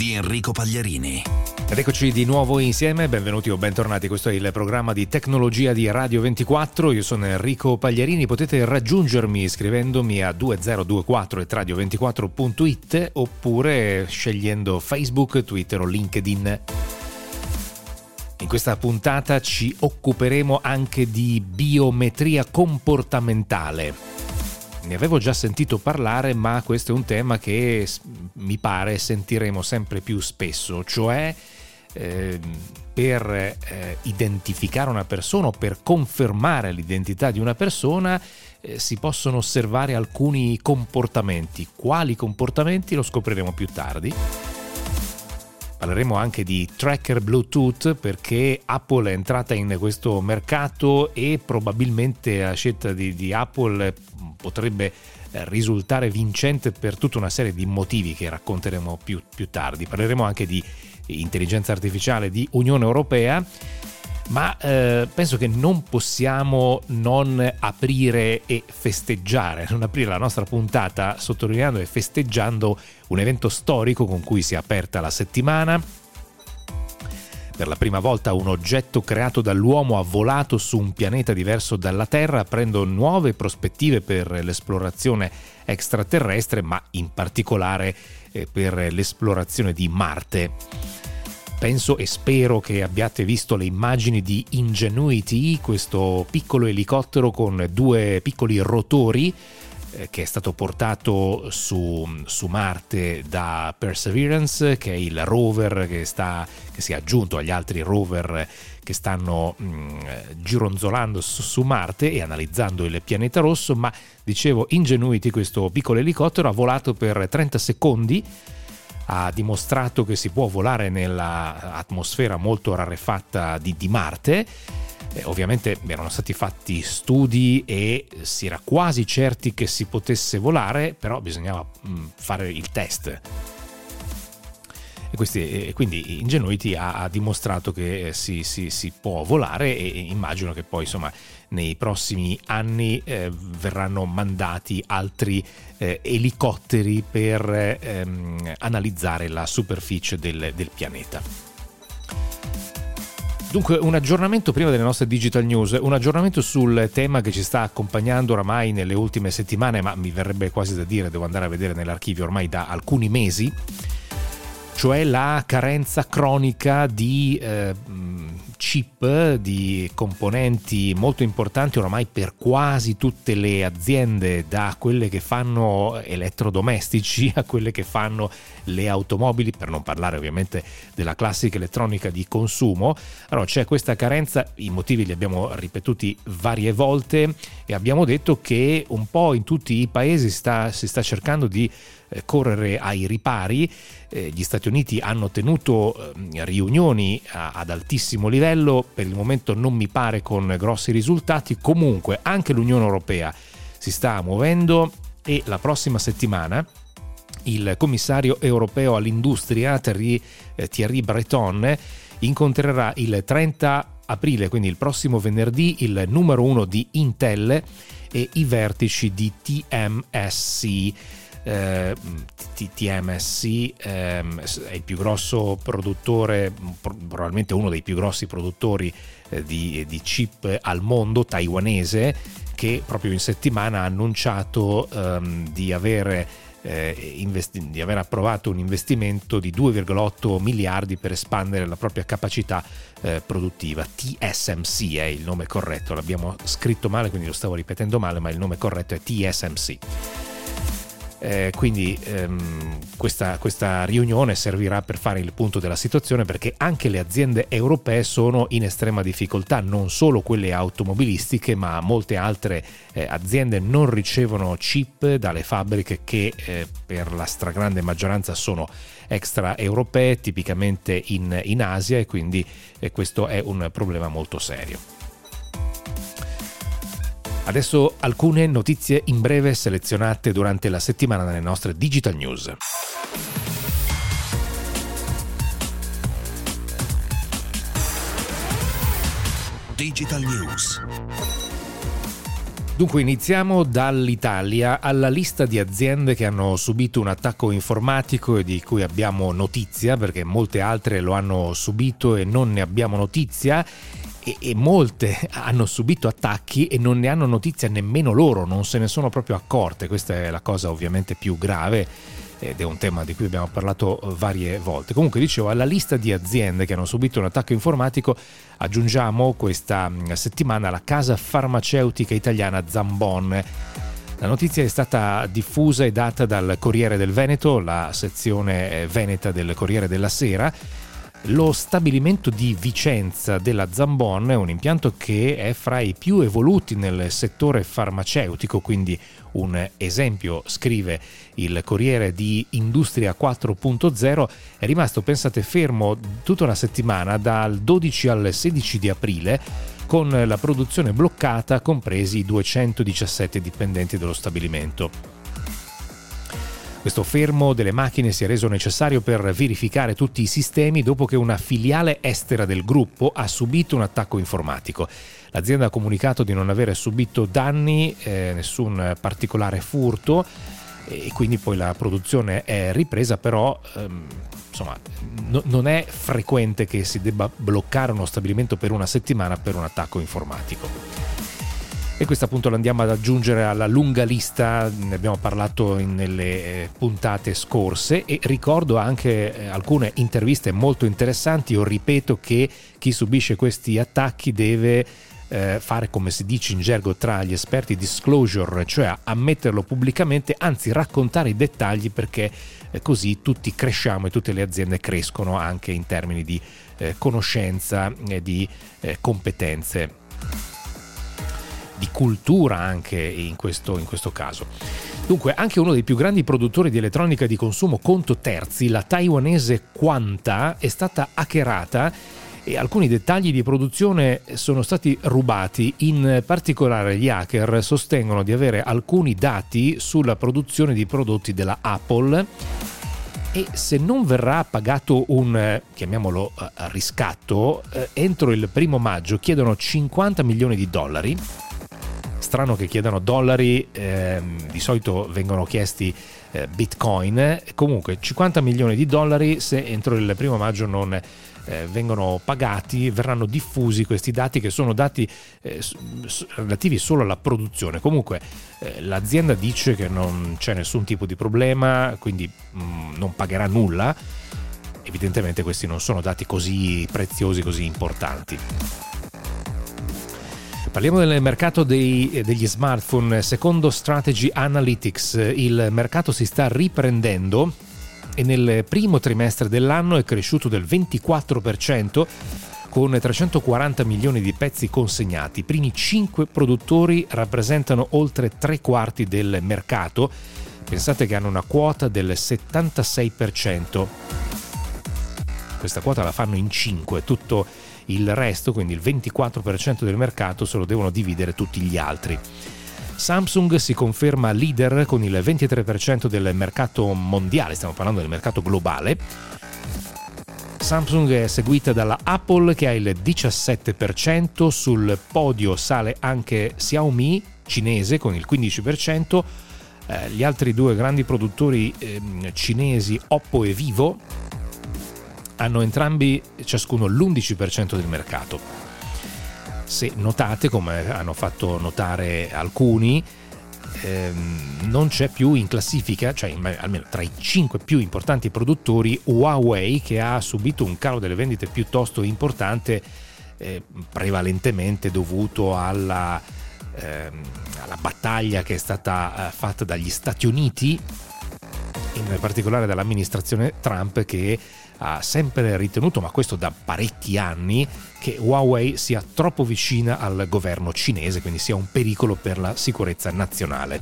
2024 di Enrico Pagliarini. Ed eccoci di nuovo insieme, benvenuti o bentornati, questo è il programma di tecnologia di Radio 24, io sono Enrico Pagliarini, potete raggiungermi scrivendomi a 2024.radio24.it oppure scegliendo Facebook, Twitter o LinkedIn. In questa puntata ci occuperemo anche di biometria comportamentale ne avevo già sentito parlare, ma questo è un tema che mi pare sentiremo sempre più spesso, cioè eh, per eh, identificare una persona o per confermare l'identità di una persona eh, si possono osservare alcuni comportamenti. Quali comportamenti lo scopriremo più tardi. Parleremo anche di tracker Bluetooth perché Apple è entrata in questo mercato e probabilmente la scelta di, di Apple potrebbe eh, risultare vincente per tutta una serie di motivi che racconteremo più, più tardi. Parleremo anche di intelligenza artificiale di Unione Europea ma eh, penso che non possiamo non aprire e festeggiare, non aprire la nostra puntata sottolineando e festeggiando un evento storico con cui si è aperta la settimana. Per la prima volta un oggetto creato dall'uomo ha volato su un pianeta diverso dalla Terra, aprendo nuove prospettive per l'esplorazione extraterrestre, ma in particolare eh, per l'esplorazione di Marte. Penso e spero che abbiate visto le immagini di Ingenuity, questo piccolo elicottero con due piccoli rotori eh, che è stato portato su, su, Marte da Perseverance, che è il rover che, sta, che si è aggiunto agli altri rover che stanno mh, mm, gironzolando su, su, Marte e analizzando il pianeta rosso, ma dicevo Ingenuity, questo piccolo elicottero, ha volato per 30 secondi ha dimostrato che si può volare nell'atmosfera molto rarefatta di, di Marte eh, ovviamente erano stati fatti studi e si era quasi certi che si potesse volare, però bisognava mm, fare il test. E, questi, e quindi Ingenuity ha, ha dimostrato che eh, si, si, si, può volare e immagino che poi insomma nei prossimi anni eh, verranno mandati altri eh, elicotteri per ehm, analizzare la superficie del, del pianeta. Dunque, un aggiornamento prima delle nostre digital news, un aggiornamento sul tema che ci sta accompagnando oramai nelle ultime settimane, ma mi verrebbe quasi da dire, devo andare a vedere nell'archivio ormai da alcuni mesi, cioè la carenza cronica di eh, chip, di componenti molto importanti oramai per quasi tutte le aziende, da quelle che fanno elettrodomestici a quelle che fanno le automobili, per non parlare ovviamente della classica elettronica di consumo. Allora c'è questa carenza, i motivi li abbiamo ripetuti varie volte e abbiamo detto che un po' in tutti i paesi sta, si sta cercando di eh, correre ai ripari. Eh, gli Stati Uniti hanno tenuto eh, riunioni ad altissimo livello, per il momento non mi pare con grossi risultati, comunque anche l'Unione Europea si sta muovendo e la prossima settimana il commissario europeo all'industria Thierry, Thierry Breton incontrerà il 30 aprile, quindi il prossimo venerdì, il numero uno di Intel e i vertici di TMSC eh, TMSC ehm, è il più grosso produttore, probabilmente uno dei più grossi produttori eh, di, di, chip al mondo, taiwanese, che proprio in settimana ha annunciato ehm, di avere eh, investi- di aver approvato un investimento di 2,8 miliardi per espandere la propria capacità eh, produttiva. TSMC è il nome corretto, l'abbiamo scritto male, quindi lo stavo ripetendo male, ma il nome corretto è TSMC. Eh, quindi ehm, questa, questa, riunione servirà per fare il punto della situazione perché anche le aziende europee sono in estrema difficoltà, non solo quelle automobilistiche ma molte altre eh, aziende non ricevono chip dalle fabbriche che eh, per la stragrande maggioranza sono extraeuropee, tipicamente in, in Asia e quindi eh, questo è un problema molto serio. Adesso alcune notizie in breve selezionate durante la settimana nelle nostre Digital News. Digital News. Dunque iniziamo dall'Italia alla lista di aziende che hanno subito un attacco informatico e di cui abbiamo notizia perché molte altre lo hanno subito e non ne abbiamo notizia e, e, molte hanno subito attacchi e non ne hanno notizia nemmeno loro, non se ne sono proprio accorte, questa è la cosa ovviamente più grave ed è un tema di cui abbiamo parlato varie volte. Comunque dicevo, alla lista di aziende che hanno subito un attacco informatico aggiungiamo questa mm, settimana la casa farmaceutica italiana Zambon. La notizia è stata diffusa e data dal Corriere del Veneto, la sezione veneta del Corriere della Sera lo stabilimento di Vicenza della Zambon è un impianto che è fra i più evoluti nel settore farmaceutico, quindi un esempio, scrive il Corriere di Industria 4.0, è rimasto, pensate, fermo tutta una settimana dal 12 al 16 di aprile con la produzione bloccata, compresi i 217 dipendenti dello stabilimento. Questo fermo delle macchine si è reso necessario per verificare tutti i sistemi dopo che una filiale estera del gruppo ha subito un attacco informatico. L'azienda ha comunicato di non aver subito danni, eh, nessun particolare furto e quindi poi la produzione è ripresa, però ehm, insomma no, non è frequente che si debba bloccare uno stabilimento per una settimana per un attacco informatico. E questo appunto lo andiamo ad aggiungere alla lunga lista, ne abbiamo parlato nelle eh, puntate scorse e ricordo anche eh, alcune interviste molto interessanti. Io ripeto che chi subisce questi attacchi deve eh, fare come si dice in gergo tra gli esperti disclosure, cioè ammetterlo pubblicamente, anzi raccontare i dettagli perché così tutti cresciamo e tutte le aziende crescono anche in termini di conoscenza e di competenze di cultura anche in questo, in questo caso. Dunque, anche uno dei più grandi produttori di elettronica di consumo conto terzi, la taiwanese Quanta, è stata hackerata e alcuni dettagli di produzione sono stati rubati. In particolare gli hacker sostengono di avere alcuni dati sulla produzione di prodotti della Apple e se non verrà pagato un, chiamiamolo eh, riscatto, eh, entro il primo maggio chiedono 50 milioni di dollari strano che chiedano dollari, ehm, di solito vengono chiesti eh, bitcoin, comunque 50 milioni di dollari se entro il primo maggio non eh, vengono pagati, verranno diffusi questi dati che sono dati eh, relativi solo alla produzione. Comunque eh, l'azienda dice che non c'è nessun tipo di problema, quindi mh, mm, non pagherà nulla. Evidentemente questi non sono dati così preziosi, così importanti. Parliamo del mercato dei, degli smartphone. Secondo Strategy Analytics, il mercato si sta riprendendo e nel primo trimestre dell'anno è cresciuto del 24% con 340 milioni di pezzi consegnati. I primi 5 produttori rappresentano oltre tre quarti del mercato. Pensate che hanno una quota del 76%. Questa quota la fanno in 5, tutto il resto, quindi il 24% del mercato, se lo devono dividere tutti gli altri. Samsung si conferma leader con il 23% del mercato mondiale, stiamo parlando del mercato globale. Samsung è seguita dalla Apple che ha il 17%, sul podio sale anche Xiaomi cinese con il 15%, eh, gli altri due grandi produttori eh, cinesi Oppo e Vivo hanno entrambi ciascuno l'11% del mercato. Se notate, come hanno fatto notare alcuni, ehm, non c'è più in classifica, cioè almeno tra i 5 più importanti produttori, Huawei che ha subito un calo delle vendite piuttosto importante, eh, prevalentemente dovuto alla, ehm, alla, battaglia che è stata eh, fatta dagli Stati Uniti, in particolare dall'amministrazione Trump che ha sempre ritenuto, ma questo da parecchi anni, che Huawei sia troppo vicina al governo cinese, quindi sia un pericolo per la sicurezza nazionale.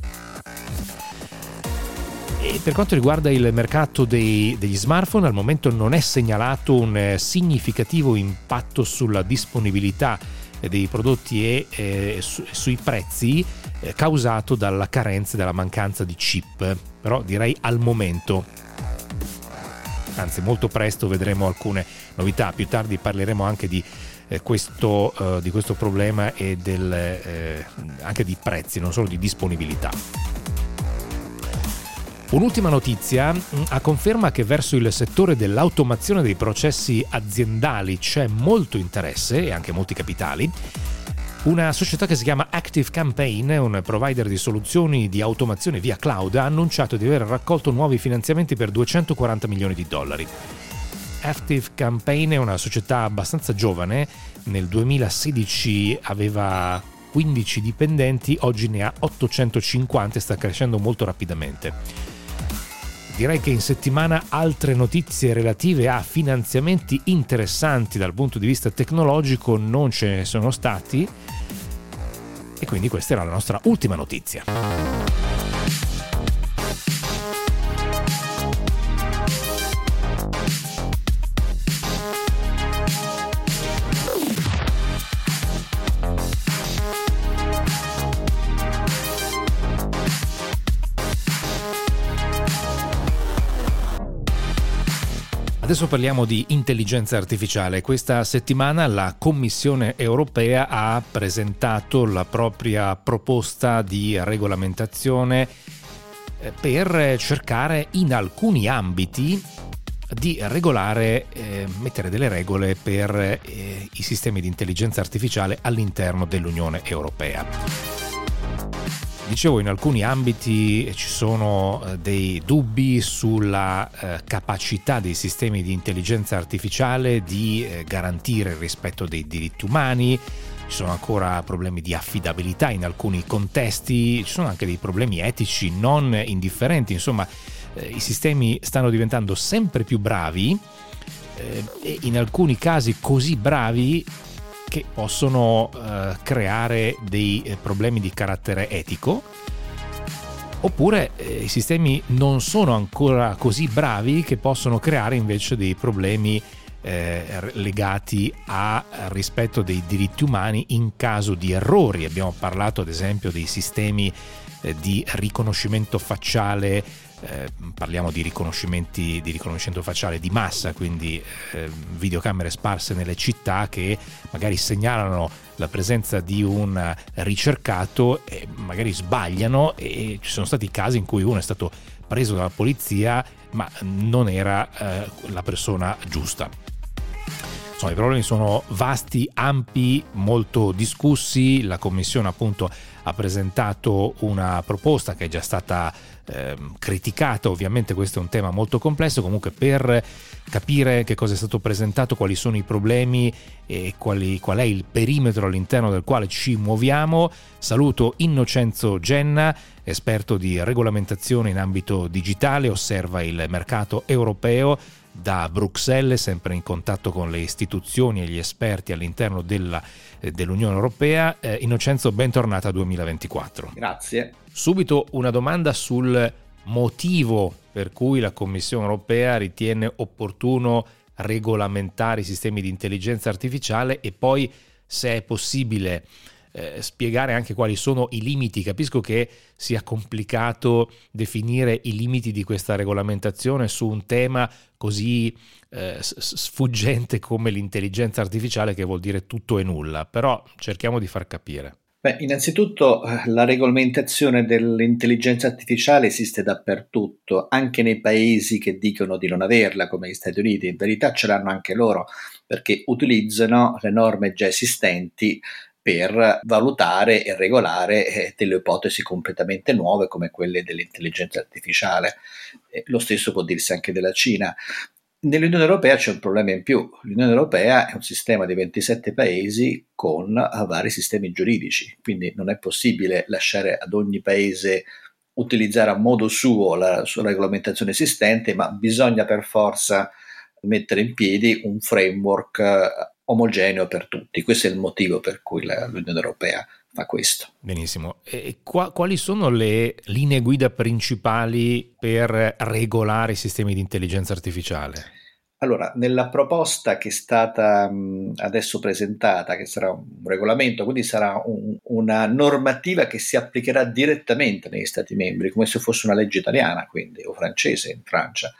E per quanto riguarda il mercato dei, degli smartphone, al momento non è segnalato un eh, significativo impatto sulla disponibilità dei prodotti e eh, su, sui prezzi eh, causato dalla carenza e dalla mancanza di chip, però direi al momento anzi molto presto vedremo alcune novità, più tardi parleremo anche di eh, questo, eh, di questo problema e del, eh, anche di prezzi, non solo di disponibilità. Un'ultima notizia mm, a conferma che verso il settore dell'automazione dei processi aziendali c'è molto interesse e anche molti capitali. Una società che si chiama Active Campaign, un provider di soluzioni di automazione via cloud, ha annunciato di aver raccolto nuovi finanziamenti per 240 milioni di dollari. Active Campaign è una società abbastanza giovane, nel 2016 aveva 15 dipendenti, oggi ne ha 850 e sta crescendo molto rapidamente. Direi che in settimana altre notizie relative a finanziamenti interessanti dal punto di vista tecnologico non ce ne sono stati e quindi questa era la nostra ultima notizia. Adesso parliamo di intelligenza artificiale. Questa settimana la Commissione europea ha presentato la propria proposta di regolamentazione eh, per cercare in alcuni ambiti di regolare, eh, mettere delle regole per eh, i sistemi di intelligenza artificiale all'interno dell'Unione Europea. Dicevo, in alcuni ambiti ci sono eh, dei dubbi sulla eh, capacità dei sistemi di intelligenza artificiale di eh, garantire il rispetto dei diritti umani, ci sono ancora problemi di affidabilità in alcuni contesti, ci sono anche dei problemi etici non indifferenti, insomma i sistemi stanno diventando sempre più bravi e in alcuni casi così bravi che possono eh, creare dei eh, problemi di carattere etico oppure eh, i sistemi non sono ancora così bravi che possono creare invece dei problemi eh, legati al rispetto dei diritti umani in caso di errori. Abbiamo parlato ad esempio dei sistemi eh, di riconoscimento facciale eh, parliamo di riconoscimenti di riconoscimento facciale di massa, quindi eh, videocamere sparse nelle città che magari segnalano la presenza di un ricercato e magari sbagliano e ci sono stati casi in cui uno è stato preso dalla polizia ma non era eh, la persona giusta. Insomma, i problemi sono vasti, ampi, molto discussi. La Commissione appunto ha presentato una proposta che è già stata eh, criticata, ovviamente questo è un tema molto complesso, comunque per capire che cosa è stato presentato, quali sono i problemi e quali, qual è il perimetro all'interno del quale ci muoviamo, saluto Innocenzo Genna, esperto di regolamentazione in ambito digitale, osserva il mercato europeo da Bruxelles, sempre in contatto con le istituzioni e gli esperti all'interno della, eh, dell'Unione Europea. Eh, Innocenzo, bentornata 2024. Grazie. Subito una domanda sul motivo per cui la Commissione Europea ritiene opportuno regolamentare i sistemi di intelligenza artificiale e poi se è possibile eh, spiegare anche quali sono i limiti. Capisco che sia complicato definire i limiti di questa regolamentazione su un tema così eh, sfuggente come l'intelligenza artificiale che vuol dire tutto e nulla, però cerchiamo di far capire. Beh, innanzitutto eh, la regolamentazione dell'intelligenza artificiale esiste dappertutto, anche nei paesi che dicono di non averla, come gli Stati Uniti. In verità ce l'hanno anche loro, perché utilizzano le norme già esistenti per valutare e regolare eh, delle ipotesi completamente nuove come quelle dell'intelligenza artificiale. Eh, lo stesso può dirsi anche della Cina. Nell'Unione Europea c'è un problema in più. L'Unione Europea è un sistema di 27 paesi con eh, vari sistemi giuridici, quindi non è possibile lasciare ad ogni paese utilizzare a modo suo la sua regolamentazione esistente, ma bisogna per forza mettere in piedi un framework omogeneo per tutti. Questo è il motivo per cui la, l'Unione Europea fa questo. Benissimo. E qua, quali sono le linee guida principali per regolare i sistemi di intelligenza artificiale? Allora, nella proposta che è stata adesso presentata, che sarà un regolamento, quindi sarà un, una normativa che si applicherà direttamente negli Stati membri, come se fosse una legge italiana, quindi, o francese in Francia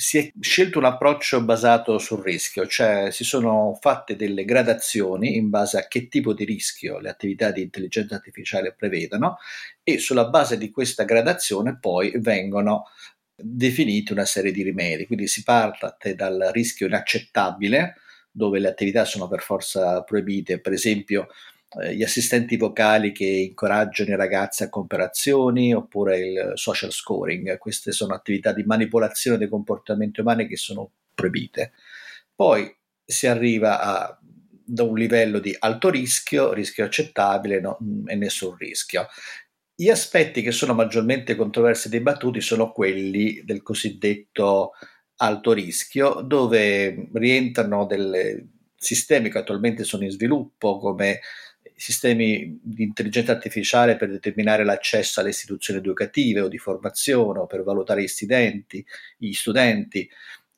si è scelto un approccio basato sul rischio, cioè si sono fatte delle gradazioni in base a che tipo di rischio le attività di intelligenza artificiale prevedono e sulla base di questa gradazione poi vengono definiti una serie di rimedi. Quindi si parte dal rischio inaccettabile, dove le attività sono per forza proibite, per esempio eh, gli assistenti vocali che incoraggiano i ragazzi a compiere azioni oppure il social scoring. Queste sono attività di manipolazione dei comportamenti umani che sono proibite. Poi si arriva a, da un livello di alto rischio, rischio accettabile no, e nessun rischio. Gli aspetti che sono maggiormente controversi e dibattuti sono quelli del cosiddetto alto rischio, dove rientrano dei sistemi che attualmente sono in sviluppo come sistemi di intelligenza artificiale per determinare l'accesso alle istituzioni educative o di formazione o per valutare gli studenti, gli studenti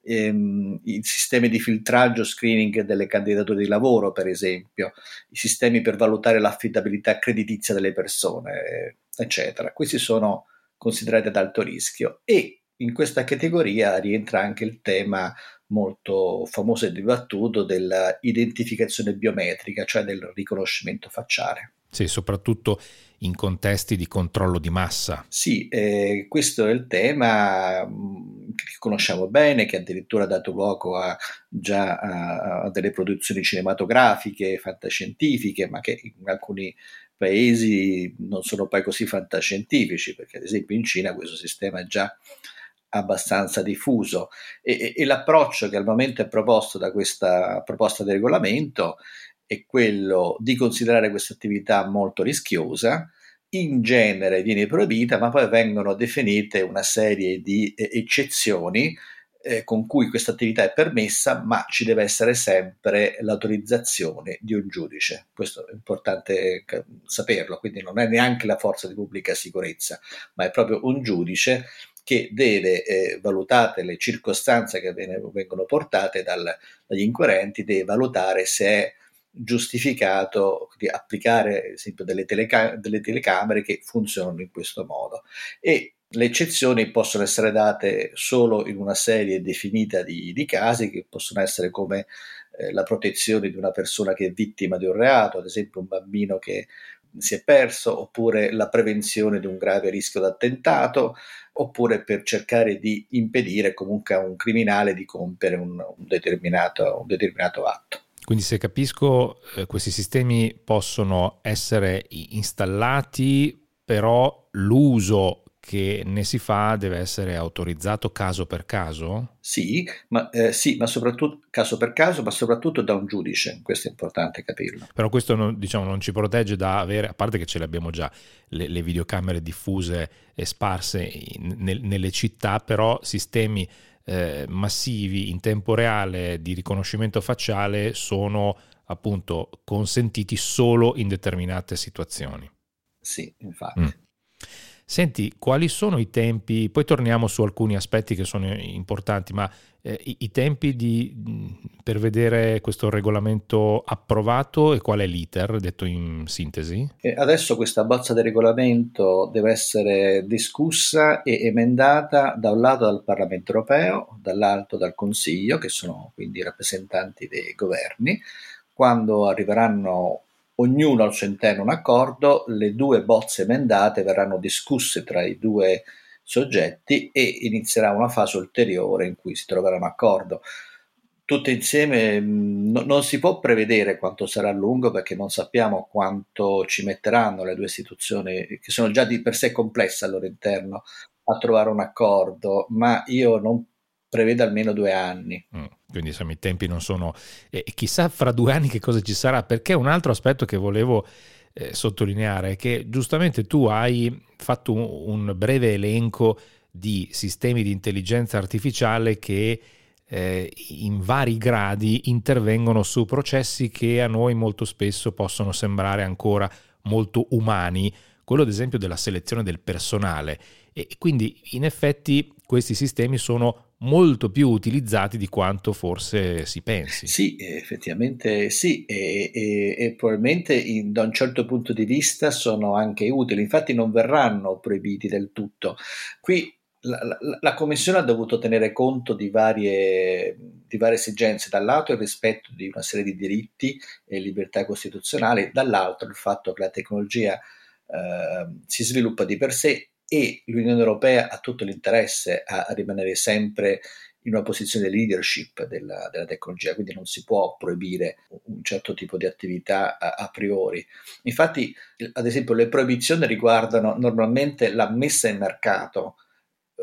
ehm, i sistemi di filtraggio, screening delle candidature di lavoro, per esempio, i sistemi per valutare l'affidabilità creditizia delle persone, eccetera. Questi sono considerati ad alto rischio e in questa categoria rientra anche il tema molto famoso e dibattuto dell'identificazione biometrica, cioè del riconoscimento facciale. Sì, soprattutto in contesti di controllo di massa. Sì, eh, questo è il tema mm, che conosciamo bene, che addirittura ha dato luogo a, già a, a delle produzioni cinematografiche, fantascientifiche, ma che in alcuni paesi non sono poi così fantascientifici, perché ad esempio in Cina questo sistema è già abbastanza diffuso e, e, l'approccio che al momento è proposto da questa proposta di regolamento è quello di considerare questa attività molto rischiosa, in genere viene proibita, ma poi vengono definite una serie di eccezioni eh, con cui questa attività è permessa, ma ci deve essere sempre l'autorizzazione di un giudice. Questo è importante saperlo, quindi non è neanche la forza di pubblica sicurezza, ma è proprio un giudice che deve, eh, valutate le circostanze che vengono portate dal, dagli inquirenti, deve valutare se è giustificato di applicare ad esempio delle, teleca- delle telecamere che funzionano in questo modo. E le eccezioni possono essere date solo in una serie definita di, di casi che possono essere come eh, la protezione di una persona che è vittima di un reato, ad esempio un bambino che si è perso, oppure la prevenzione di un grave rischio d'attentato, oppure per cercare di impedire comunque a un criminale di compiere un, un, determinato, un determinato, atto. Quindi se capisco, eh, questi sistemi possono essere installati, però l'uso che ne si fa deve essere autorizzato caso per caso? Sì, ma, eh, sì, ma soprattutto caso per caso, ma soprattutto da un giudice, questo è importante capirlo. Però questo non, diciamo, non ci protegge da avere, a parte che ce le abbiamo già, le, le videocamere diffuse e sparse in, nel, nelle città, però sistemi eh, massivi in tempo reale di riconoscimento facciale sono appunto consentiti solo in determinate situazioni. Sì, infatti. Mm. Senti, quali sono i tempi? Poi torniamo su alcuni aspetti che sono importanti, ma eh, i, i, tempi di, per vedere questo regolamento approvato e qual è l'iter, detto in sintesi? E adesso questa bozza di regolamento deve essere discussa e emendata da un lato dal Parlamento europeo, dall'altro dal Consiglio, che sono quindi i rappresentanti dei governi. Quando arriveranno ognuno al suo interno un accordo, le due bozze emendate verranno discusse tra i due soggetti e inizierà una fase ulteriore in cui si troverà un accordo. Tutte insieme mm, no, non si può prevedere quanto sarà lungo perché non sappiamo quanto ci metteranno le due istituzioni che sono già di per sé complesse al loro interno a trovare un accordo, ma io non prevede almeno due anni. Mm, quindi insomma i tempi non sono... Eh, chissà fra due anni che cosa ci sarà, perché un altro aspetto che volevo eh, sottolineare è che giustamente tu hai fatto un, un, breve elenco di sistemi di intelligenza artificiale che eh, in vari gradi intervengono su processi che a noi molto spesso possono sembrare ancora molto umani, quello ad esempio della selezione del personale. E quindi in effetti questi sistemi sono molto più utilizzati di quanto forse si pensi. Sì, effettivamente sì, e, e, e probabilmente in, da un certo punto di vista sono anche utili, infatti non verranno proibiti del tutto. Qui la, la, la, Commissione ha dovuto tenere conto di varie, di varie, esigenze, dall'altro il rispetto di una serie di diritti e libertà costituzionali, dall'altro il fatto che la tecnologia eh, si sviluppa di per sé e l'Unione Europea ha tutto l'interesse a, rimanere sempre in una posizione di leadership della, della, tecnologia, quindi non si può proibire un certo tipo di attività a, a, priori. Infatti, ad esempio, le proibizioni riguardano normalmente la messa in mercato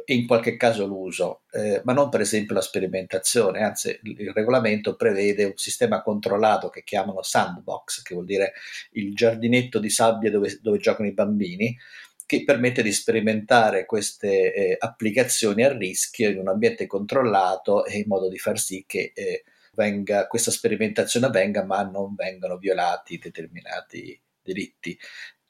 e in qualche caso l'uso, eh, ma non per esempio la sperimentazione, anzi il regolamento prevede un sistema controllato che chiamano sandbox, che vuol dire il giardinetto di sabbia dove, dove giocano i bambini, che permette di sperimentare queste eh, applicazioni a rischio in un ambiente controllato e in modo di far sì che eh, venga, questa sperimentazione avvenga ma non vengano violati determinati diritti.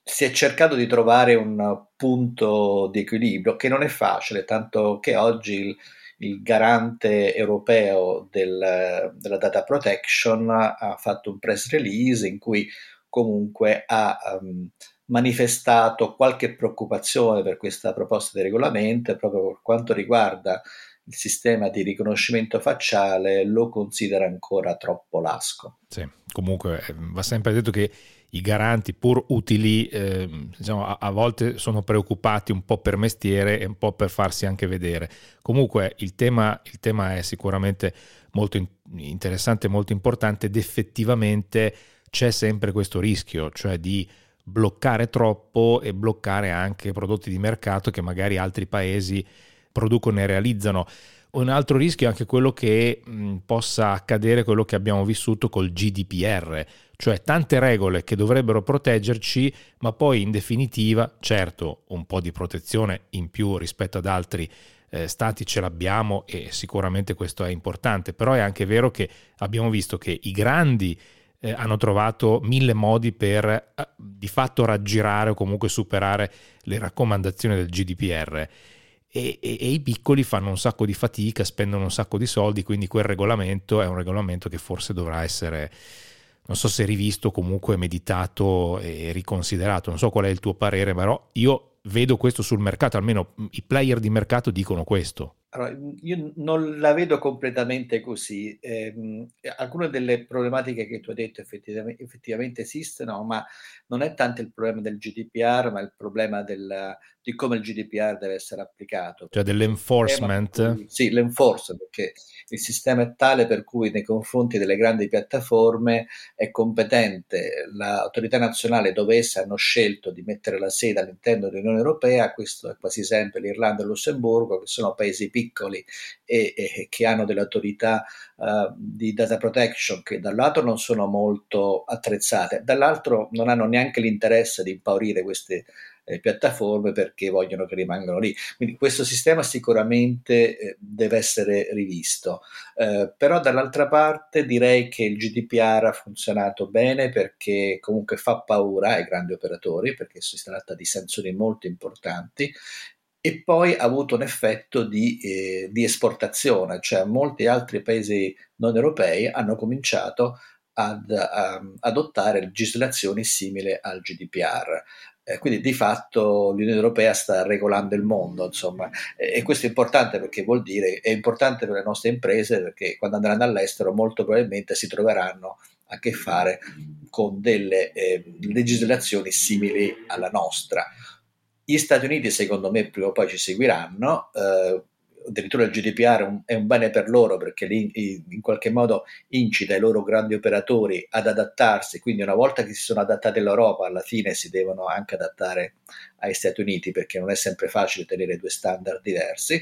Si è cercato di trovare un punto di equilibrio che non è facile, tanto che oggi il, il garante europeo del, della data protection ha fatto un press release in cui comunque ha um, manifestato qualche preoccupazione per questa proposta di regolamento proprio per quanto riguarda il sistema di riconoscimento facciale lo considera ancora troppo lasco. Sì, comunque eh, va sempre detto che i garanti, pur utili, eh, diciamo, a, a, volte sono preoccupati un po' per mestiere e un po' per farsi anche vedere. Comunque il tema, il tema è sicuramente molto in- interessante, molto importante ed effettivamente c'è sempre questo rischio, cioè di bloccare troppo e bloccare anche prodotti di mercato che magari altri paesi producono e realizzano. Un altro rischio è anche quello che mh, possa accadere quello che abbiamo vissuto col GDPR, cioè tante regole che dovrebbero proteggerci, ma poi in definitiva, certo, un po' di protezione in più rispetto ad altri eh, stati ce l'abbiamo e sicuramente questo è importante, però è anche vero che abbiamo visto che i grandi eh, hanno trovato mille modi per eh, di fatto raggirare o comunque superare le raccomandazioni del GDPR. E, e, e, i piccoli fanno un sacco di fatica, spendono un sacco di soldi, quindi quel regolamento è un regolamento che forse dovrà essere, non so se rivisto, comunque meditato e riconsiderato. Non so qual è il tuo parere, però io vedo questo sul mercato, almeno i player di mercato dicono questo. Allora, io non la vedo completamente così. Eh, alcune delle problematiche che tu hai detto effettivamente, effettivamente, esistono, ma non è tanto il problema del GDPR, ma il problema del, di come il GDPR deve essere applicato. Cioè dell'enforcement? Cui, sì, l'enforcement, perché il sistema è tale per cui nei confronti delle grandi piattaforme è competente l'autorità nazionale dove esse hanno scelto di mettere la sede all'interno dell'Unione Europea, questo è quasi sempre l'Irlanda e il Lussemburgo, che sono paesi piccoli e, e che hanno delle autorità uh, di data protection che da un lato non sono molto attrezzate, dall'altro non hanno neanche l'interesse di impaurire queste eh, piattaforme perché vogliono che rimangano lì. Quindi questo sistema sicuramente eh, deve essere rivisto, eh, però dall'altra parte direi che il GDPR ha funzionato bene perché comunque fa paura ai grandi operatori perché si tratta di sanzioni molto importanti e poi ha avuto un effetto di, eh, di, esportazione, cioè molti altri paesi non europei hanno cominciato ad um, adottare legislazioni simili al GDPR. Eh, quindi di fatto l'Unione Europea sta regolando il mondo, insomma, e, e questo è importante perché vuol dire, è importante per le nostre imprese perché quando andranno all'estero molto probabilmente si troveranno a che fare con delle eh, legislazioni simili alla nostra. Gli Stati Uniti, secondo me, prima o poi ci seguiranno. Eh, addirittura il GDPR è un, bene per loro perché li, in qualche modo incita i loro grandi operatori ad adattarsi, quindi una volta che si sono adattati all'Europa alla fine si devono anche adattare agli Stati Uniti perché non è sempre facile tenere due standard diversi.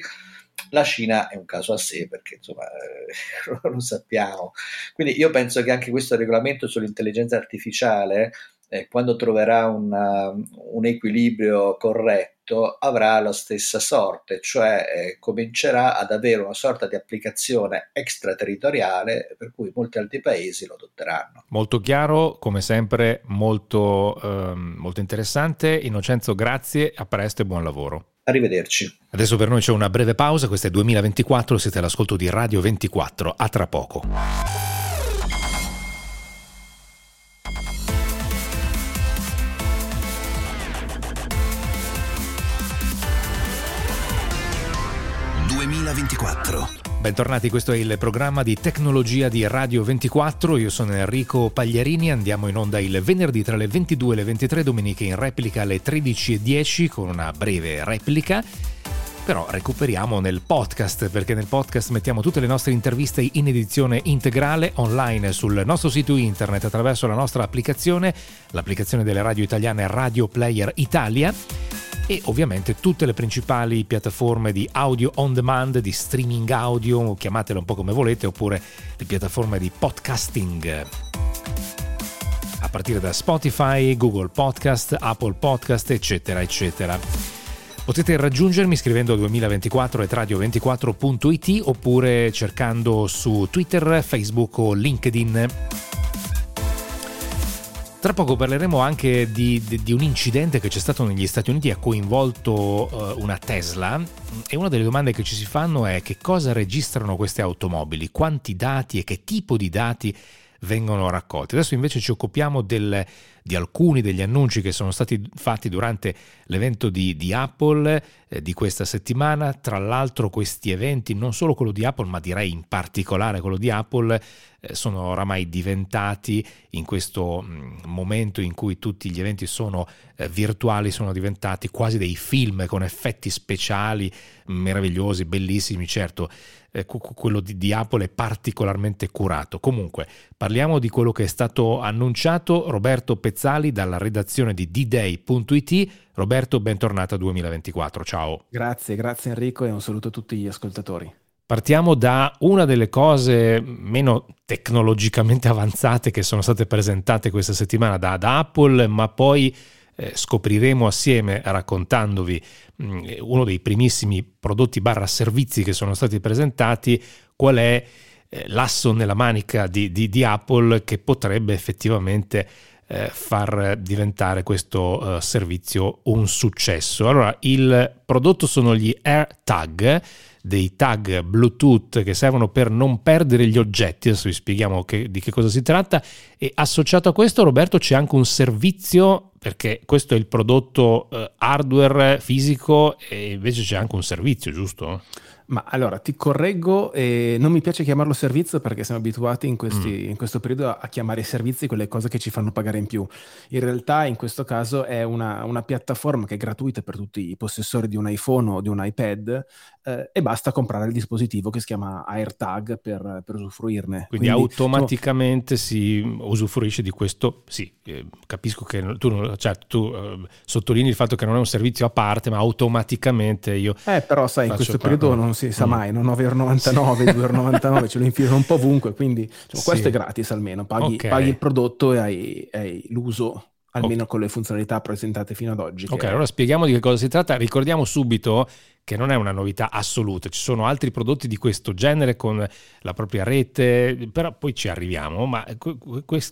La Cina è un caso a sé perché insomma eh, lo sappiamo. Quindi io penso che anche questo regolamento sull'intelligenza artificiale eh, quando troverà una, un equilibrio corretto, avrà la stessa sorte, cioè eh, comincerà ad avere una sorta di applicazione extraterritoriale per cui molti altri paesi lo adotteranno. Molto chiaro, come sempre, molto, ehm, molto interessante. Innocenzo, grazie, a presto e buon lavoro. Arrivederci. Adesso per noi c'è una breve pausa, questo è 2024, siete all'ascolto di Radio 24, a tra poco. 24. Bentornati, questo è il programma di tecnologia di Radio 24. Io sono Enrico Pagliarini. Andiamo in onda il venerdì tra le 22 e le 23, domeniche in replica alle 13.10 con una breve replica però recuperiamo nel podcast perché nel podcast mettiamo tutte le nostre interviste in edizione integrale online sul nostro sito internet attraverso la nostra applicazione, l'applicazione delle radio italiane Radio Player Italia e ovviamente tutte le principali piattaforme di audio on demand, di streaming audio, chiamatele un po' come volete, oppure le piattaforme di podcasting a partire da Spotify, Google Podcast, Apple Podcast, eccetera, eccetera. Potete raggiungermi scrivendo 2024 at radio24.it oppure cercando su Twitter, Facebook o LinkedIn. Tra poco parleremo anche di, di, di, un incidente che c'è stato negli Stati Uniti e ha coinvolto uh, una Tesla e una delle domande che ci si fanno è che cosa registrano queste automobili, quanti dati e che tipo di dati vengono raccolti. Adesso invece ci occupiamo del, di alcuni degli annunci che sono stati fatti durante l'evento di, di Apple eh, di questa settimana. Tra l'altro questi eventi, non solo quello di Apple, ma direi in particolare quello di Apple, eh, sono oramai diventati in questo mh, mm, momento in cui tutti gli eventi sono eh, virtuali, sono diventati quasi dei film con effetti speciali meravigliosi, bellissimi, certo eh, quello di, di, Apple è particolarmente curato. Comunque, parliamo di quello che è stato annunciato Roberto Pezzali dalla redazione di dday.it. Roberto, bentornato a 2024. Ciao. Grazie, grazie Enrico e un saluto a tutti gli ascoltatori. Partiamo da una delle cose meno tecnologicamente avanzate che sono state presentate questa settimana da, da Apple, ma poi eh, scopriremo assieme raccontandovi uno dei primissimi prodotti barra servizi che sono stati presentati, qual è eh, l'asso nella manica di, di, di, Apple che potrebbe effettivamente eh, far diventare questo eh, servizio un successo. Allora, il prodotto sono gli AirTag dei tag Bluetooth che servono per non perdere gli oggetti, adesso vi spieghiamo che, di che cosa si tratta, e associato a questo Roberto c'è anche un servizio, perché questo è il prodotto eh, hardware fisico e invece c'è anche un servizio, giusto? Ma allora ti correggo, eh, non mi piace chiamarlo servizio perché siamo abituati in, questi, mm. in, questo periodo a chiamare servizi quelle cose che ci fanno pagare in più. In realtà in questo caso è una, una piattaforma che è gratuita per tutti i possessori di un iPhone o di un iPad eh, e basta comprare il dispositivo che si chiama AirTag per, per usufruirne. Quindi, Quindi automaticamente tu... si usufruisce di questo, sì, eh, capisco che tu, cioè, tu eh, sottolinei il fatto che non è un servizio a parte, ma automaticamente io... Eh, però sai, in questo periodo non si sa mm. mai, non 9,99, sì. 2,99, ce lo infilano un po' ovunque, quindi sì. questo è gratis almeno, paghi, okay. paghi il prodotto e hai, hai l'uso almeno okay. con le funzionalità presentate fino ad oggi. Ok, allora spieghiamo di che cosa si tratta. Ricordiamo subito che non è una novità assoluta, ci sono altri prodotti di questo genere con la propria rete, però poi ci arriviamo, ma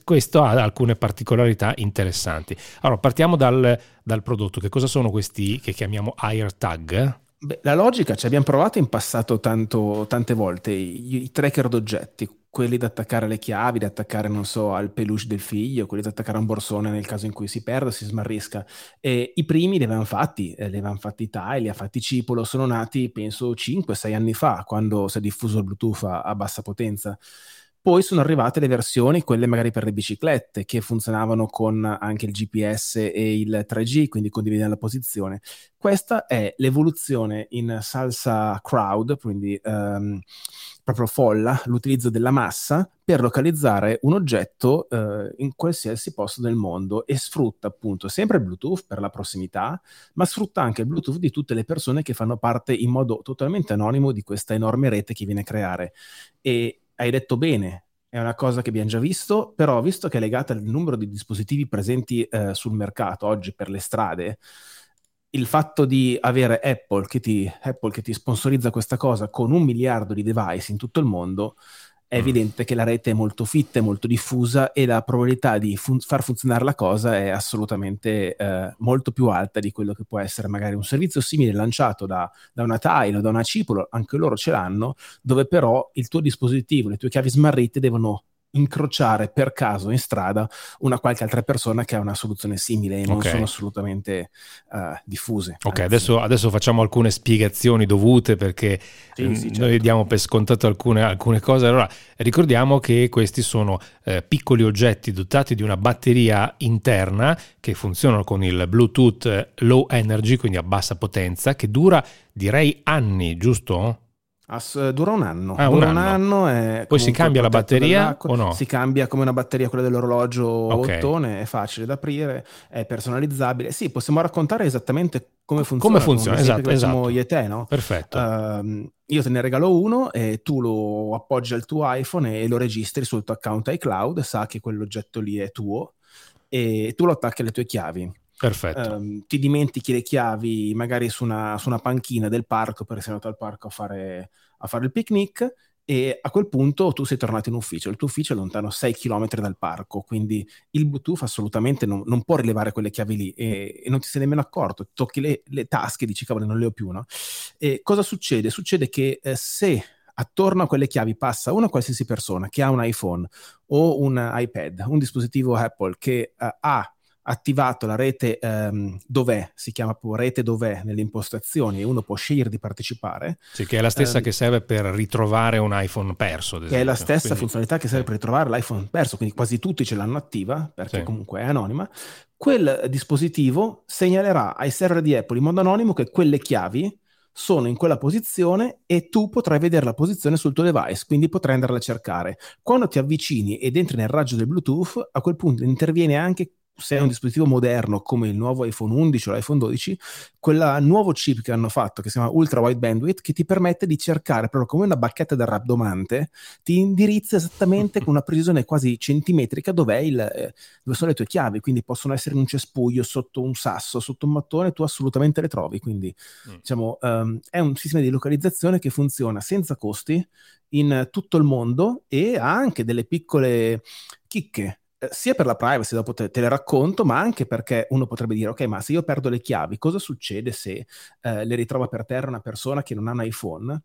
questo ha alcune particolarità interessanti. Allora, partiamo dal, dal prodotto. Che cosa sono questi che chiamiamo AirTag? Beh, la logica ci abbiamo provato in passato tanto, tante volte, i, i tracker d'oggetti, quelli da attaccare alle chiavi, da attaccare, non so, al peluche del figlio, quelli da attaccare a un borsone nel caso in cui si perda, si smarrisca. E I primi li avevano fatti, eh, li avevano fatti Tai, li ha fatti Cipolo, sono nati penso 5-6 anni fa, quando si è diffuso il Bluetooth a, a bassa potenza. Poi sono arrivate le versioni, quelle magari per le biciclette, che funzionavano con anche il GPS e il 3G, quindi condividendo la posizione. Questa è l'evoluzione in salsa crowd, quindi um, proprio folla, l'utilizzo della massa per localizzare un oggetto uh, in qualsiasi posto del mondo e sfrutta appunto sempre il Bluetooth per la prossimità, ma sfrutta anche il Bluetooth di tutte le persone che fanno parte in modo totalmente anonimo di questa enorme rete che viene a creare. E hai detto bene, è una cosa che abbiamo già visto, però visto che è legata al numero di dispositivi presenti eh, sul mercato oggi per le strade, il fatto di avere Apple che, ti, Apple che ti sponsorizza questa cosa con un miliardo di device in tutto il mondo è mm. evidente che la rete è molto fitta, è molto diffusa e la probabilità di fun- far funzionare la cosa è assolutamente eh, molto più alta di quello che può essere magari un servizio simile lanciato da, da una Tile o da una Cipolo, anche loro ce l'hanno, dove però il tuo dispositivo, le tue chiavi smarrite devono incrociare per caso in strada una qualche altra persona che ha una soluzione simile e non Ok. sono assolutamente uh, diffuse. Ok, adesso, adesso facciamo alcune spiegazioni dovute perché Sì, mm, sì, noi certo. diamo per scontato alcune, alcune cose. Allora, ricordiamo che questi sono eh, piccoli oggetti dotati di una batteria interna che funzionano con il Bluetooth low energy, quindi a bassa potenza, che dura direi anni, giusto? Ass- dura un anno. Ah, un dura un anno. anno. è Poi si cambia la batteria o no? Si cambia come una batteria quella dell'orologio Ok. ottone, è facile da aprire, è personalizzabile. Sì, possiamo raccontare esattamente come funziona. Come funziona, come esatto, esatto. io e te, no? Perfetto. Ehm, io te ne regalo uno e tu lo appoggi al tuo iPhone e lo registri sul tuo account iCloud, sa che quell'oggetto lì è tuo e tu lo attacchi alle tue chiavi. Perfetto. Ehm, ti dimentichi le chiavi magari su una, su una panchina del parco perché sei andato al parco a fare, a fare il picnic e a quel punto tu sei tornato in ufficio. Il tuo ufficio è lontano 6 km dal parco, quindi il Bluetooth assolutamente non, non può rilevare quelle chiavi lì e, e non ti sei nemmeno accorto. Tocchi le, le tasche e dici cavolo non le ho più, no? E cosa succede? Succede che eh, se attorno a quelle chiavi passa una qualsiasi persona che ha un iPhone o un iPad, un dispositivo Apple che eh, ha attivato la rete ehm, dov'è, si chiama rete dov'è nelle impostazioni e uno può scegliere di partecipare, Sì, che è la stessa ehm, che serve per ritrovare un iPhone perso. che è la stessa Quindi- funzionalità che serve per ritrovare l'iPhone perso, quindi quasi tutti ce l'hanno attiva perché Sì. comunque è anonima. Quel dispositivo segnalerà ai server di Apple in modo anonimo che quelle chiavi sono in quella posizione e tu potrai vedere la posizione sul tuo device, quindi potrai andarla a cercare. Quando ti avvicini ed entri nel raggio del Bluetooth, a quel punto interviene anche se è un dispositivo moderno come il nuovo iPhone 11 o l'iPhone 12, quel nuovo chip che hanno fatto che si chiama Ultra Wide Bandwidth che ti permette di cercare proprio come una bacchetta da rabdomante, ti indirizza esattamente con una precisione quasi centimetrica dov'è il, eh, dove sono le tue chiavi, quindi possono essere in un cespuglio, sotto un sasso, sotto un mattone, tu assolutamente le trovi, quindi Mm. diciamo ehm, è un sistema di localizzazione che funziona senza costi in tutto il mondo e ha anche delle piccole chicche eh, sia per la privacy, dopo te, te le racconto, ma anche perché uno potrebbe dire, ok, ma se io perdo le chiavi, cosa succede se eh, le ritrova per terra una persona che non ha un iPhone?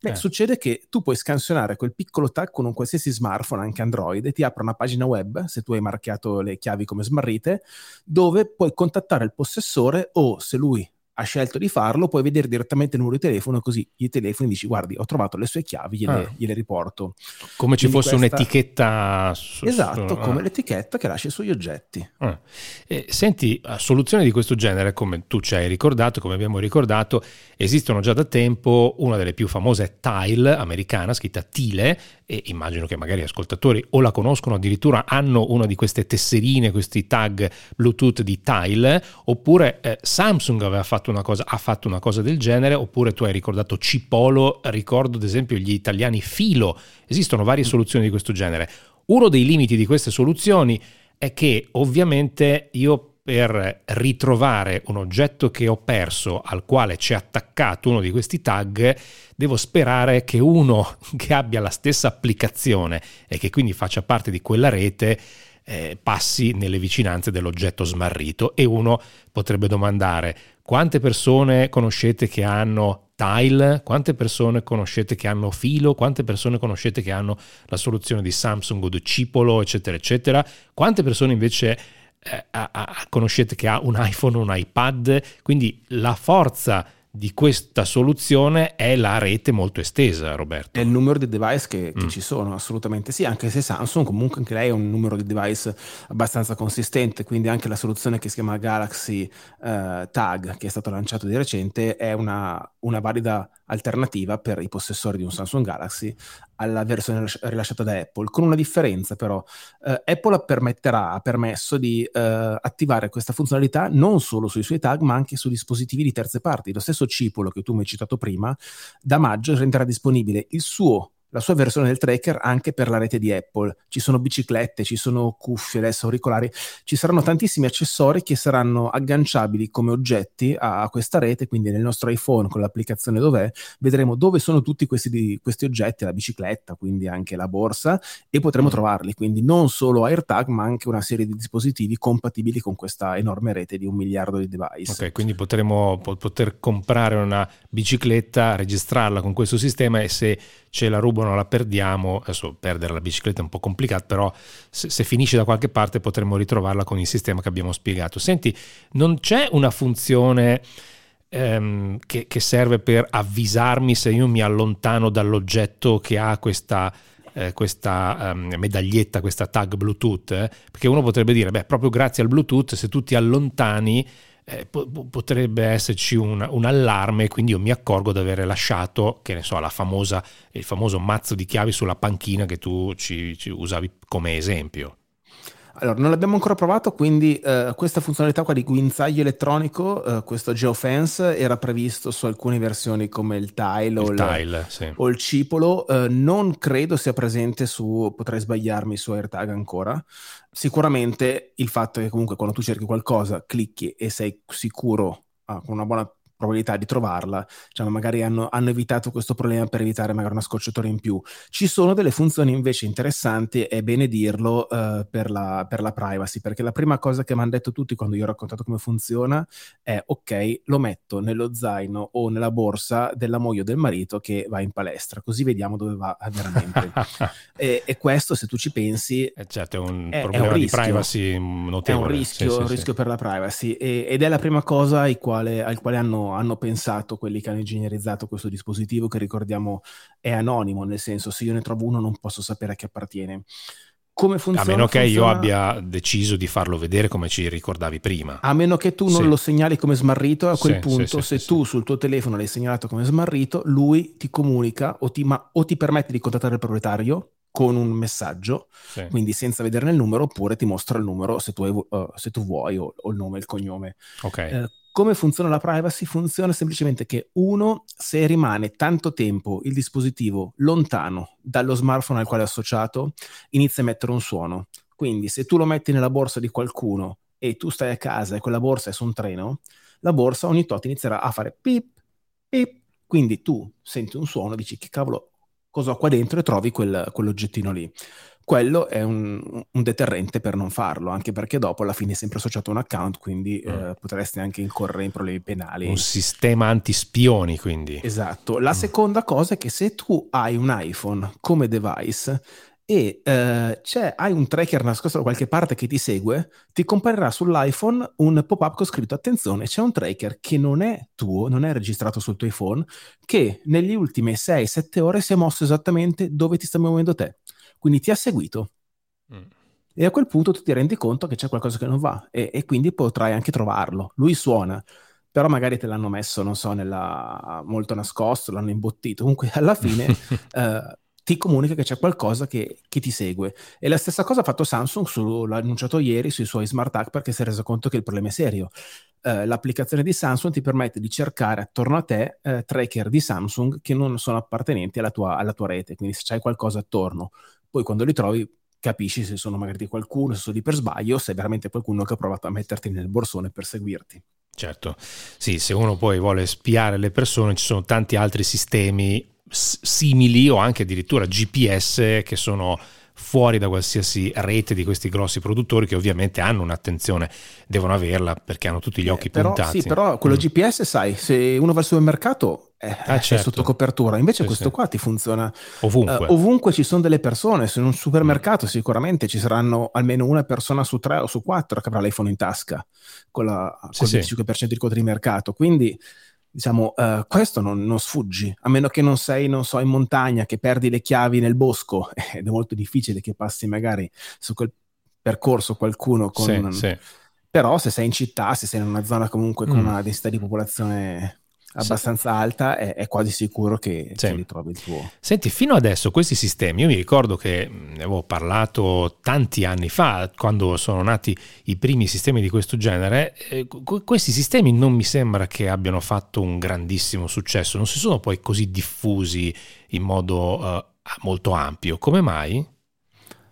Beh, Eh. succede che tu puoi scansionare quel piccolo tag con un qualsiasi smartphone, anche Android, e ti apre una pagina web, se tu hai marchiato le chiavi come smarrite, dove puoi contattare il possessore o se lui ha scelto di farlo, puoi vedere direttamente il numero di telefono, così gli telefoni dici, guardi, ho trovato le sue chiavi, gliele, Ah. gliele riporto. Come ci Quindi fosse questa- un'etichetta. su- Esatto, su- come ah. l'etichetta che lasci sugli oggetti. Ah. Eh, senti, a soluzioni di questo genere, come tu ci hai ricordato, come abbiamo ricordato, esistono già da tempo. Una delle più famose è Tile, americana, scritta Tile, e immagino che magari ascoltatori o la conoscono, addirittura hanno una di queste tesserine, questi tag Bluetooth di Tile, oppure eh, Samsung aveva fatto una cosa, ha fatto una cosa del genere, oppure tu hai ricordato Cipolo, ricordo ad esempio gli italiani Filo, esistono varie soluzioni di questo genere. Uno dei limiti di queste soluzioni è che ovviamente io per ritrovare un oggetto che ho perso al quale c'è attaccato uno di questi tag, devo sperare che uno che abbia la stessa applicazione e che quindi faccia parte di quella rete eh, passi nelle vicinanze dell'oggetto smarrito. E uno potrebbe domandare quante persone conoscete che hanno Tile, quante persone conoscete che hanno Filo, quante persone conoscete che hanno la soluzione di Samsung o di Cipolo, eccetera, eccetera, quante persone invece eh, a- a- conoscete che ha un iPhone o un iPad, quindi la forza di questa soluzione è la rete molto estesa, Roberto. È il numero di device che, che Mm. ci sono, assolutamente sì, anche se Samsung comunque anche lei ha un numero di device abbastanza consistente, quindi anche la soluzione che si chiama Galaxy eh, Tag, che è stato lanciato di recente, è una, una valida alternativa per i possessori di un Samsung Galaxy alla versione rilasci- rilasciata da Apple, con una differenza però. Eh, Apple permetterà, ha permesso di eh, attivare questa funzionalità non solo sui suoi tag, ma anche su dispositivi di terze parti. Lo stesso Cipolo che tu mi hai citato prima, da maggio renderà disponibile il suo, la sua versione del tracker anche per la rete di Apple. Ci sono biciclette, ci sono cuffie, adesso auricolari, ci saranno tantissimi accessori che saranno agganciabili come oggetti a, a questa rete, quindi nel nostro iPhone con l'applicazione dov'è, vedremo dove sono tutti questi, questi oggetti, la bicicletta, quindi anche la borsa, e potremo Mm. trovarli, quindi non solo AirTag, ma anche una serie di dispositivi compatibili con questa enorme rete di un miliardo di device. Ok, quindi potremo po- poter comprare una bicicletta, registrarla con questo sistema e se ce la ruba rubo non la perdiamo, adesso perdere la bicicletta è un po' complicato, però se, se finisce da qualche parte potremmo ritrovarla con il sistema che abbiamo spiegato. Senti, non c'è una funzione ehm, che, che, serve per avvisarmi se io mi allontano dall'oggetto che ha questa, eh, questa um, medaglietta, questa tag Bluetooth, eh? perché uno potrebbe dire, beh, proprio grazie al Bluetooth, se tu ti allontani eh, po- potrebbe esserci un, un, allarme, quindi io mi accorgo di aver lasciato, che ne so, la famosa, il famoso mazzo di chiavi sulla panchina che tu ci, ci usavi come esempio. Allora, non l'abbiamo ancora provato, quindi eh, questa funzionalità qua di guinzaglio elettronico, eh, questo geofence, era previsto su alcune versioni come il Tile, o, il, tile, sì. o il Cipolo. Eh, non credo sia presente su, potrei sbagliarmi, su AirTag ancora. Sicuramente il fatto che comunque quando tu cerchi qualcosa, clicchi e sei sicuro, ah, con una buona probabilità di trovarla, cioè magari hanno, hanno, evitato questo problema per evitare magari una scocciatura in più. Ci sono delle funzioni invece interessanti, è bene dirlo, uh, per, la, per, la, privacy, perché la prima cosa che mi hanno detto tutti quando io ho raccontato come funziona è ok, lo metto nello zaino o nella borsa della moglie o del marito che va in palestra, così vediamo dove va veramente. e, e, questo, se tu ci pensi, eh certo, è un è, problema è un rischio, di privacy notevole. È un rischio, sì, sì, rischio sì. per la privacy e, ed è la prima cosa al quale, al quale hanno hanno, pensato quelli che hanno ingegnerizzato questo dispositivo, che ricordiamo è anonimo, nel senso se io ne trovo uno non posso sapere a chi appartiene. Come funziona? A meno che funziona... io abbia deciso di farlo vedere come ci ricordavi prima. A meno che tu non sì. lo segnali come smarrito, a quel sì, punto, sì, se tu sul tuo telefono l'hai segnalato come smarrito, lui ti comunica o ti, ma, o ti permette di contattare il proprietario con un messaggio, quindi senza vederne il numero, oppure ti mostra il numero se tu, hai, uh, se tu vuoi, o, o, il nome e il cognome. Okay. Uh, come funziona la privacy? Funziona semplicemente che uno, se rimane tanto tempo il dispositivo lontano dallo smartphone al quale è associato, inizia a emettere un suono. Quindi se tu lo metti nella borsa di qualcuno e tu stai a casa e quella borsa è su un treno, la borsa ogni tot inizierà a fare pip, pip. Quindi tu senti un suono, dici che cavolo, cosa ho qua dentro e trovi quel, quell'oggettino lì quello è un, un, deterrente per non farlo, anche perché dopo alla fine è sempre associato a un account, quindi mm. eh, potresti anche incorrere in problemi penali. Un sistema antispioni, quindi. Esatto. La mm. seconda cosa è che se tu hai un iPhone come device e eh, hai un tracker nascosto da qualche parte che ti segue, ti comparirà sull'iPhone un pop-up con scritto attenzione, c'è un tracker che non è tuo, non è registrato sul tuo iPhone, che negli ultimi 6-7 ore si è mosso esattamente dove ti sta muovendo te quindi ti ha seguito. Mm. E a quel punto tu ti rendi conto che c'è qualcosa che non va e, e, quindi potrai anche trovarlo. Lui suona, però magari te l'hanno messo, non so, nella... molto nascosto, l'hanno imbottito. Comunque alla fine eh, ti comunica che c'è qualcosa che, che, ti segue. E la stessa cosa ha fatto Samsung, su, l'ha annunciato ieri sui suoi smart hack perché si è reso conto che il problema è serio. Eh, l'applicazione di Samsung ti permette di cercare attorno a te eh, tracker di Samsung che non sono appartenenti alla tua, alla tua rete, quindi se c'hai qualcosa attorno poi quando li trovi capisci se sono magari di qualcuno, se sono di per sbaglio, se è veramente qualcuno che ha provato a metterti nel borsone per seguirti. Certo, sì, se uno poi vuole spiare le persone ci sono tanti altri sistemi simili o anche addirittura GPS che sono fuori da qualsiasi rete di questi grossi produttori che ovviamente hanno un'attenzione, devono averla perché hanno tutti gli eh, occhi eh, però, puntati. Sì, però quello mm. GPS, sai, se uno va al supermercato eh, ah, certo. è sotto copertura, invece sì, questo sì. qua ti funziona ovunque. Uh, ovunque ci sono delle persone, se in un supermercato mm. sicuramente ci saranno almeno una persona su tre o su quattro che avrà l'iPhone in tasca con, la, sì, il 25% di quota di mercato, quindi diciamo, uh, questo non, non, sfuggi, a meno che non sei, non so, in montagna, che perdi le chiavi nel bosco, ed è molto difficile che passi magari su quel percorso qualcuno con... Sì, sì. Però se sei in città, se sei in una zona comunque con mm. una densità di popolazione abbastanza sì. alta, è, è, quasi sicuro che, sì. che ritrovi il tuo. Senti, fino adesso questi sistemi, io mi ricordo che ne avevo parlato tanti anni fa, quando sono nati i primi sistemi di questo genere, eh, questi sistemi non mi sembra che abbiano fatto un grandissimo successo, non si sono poi così diffusi in modo uh, molto ampio. Come mai?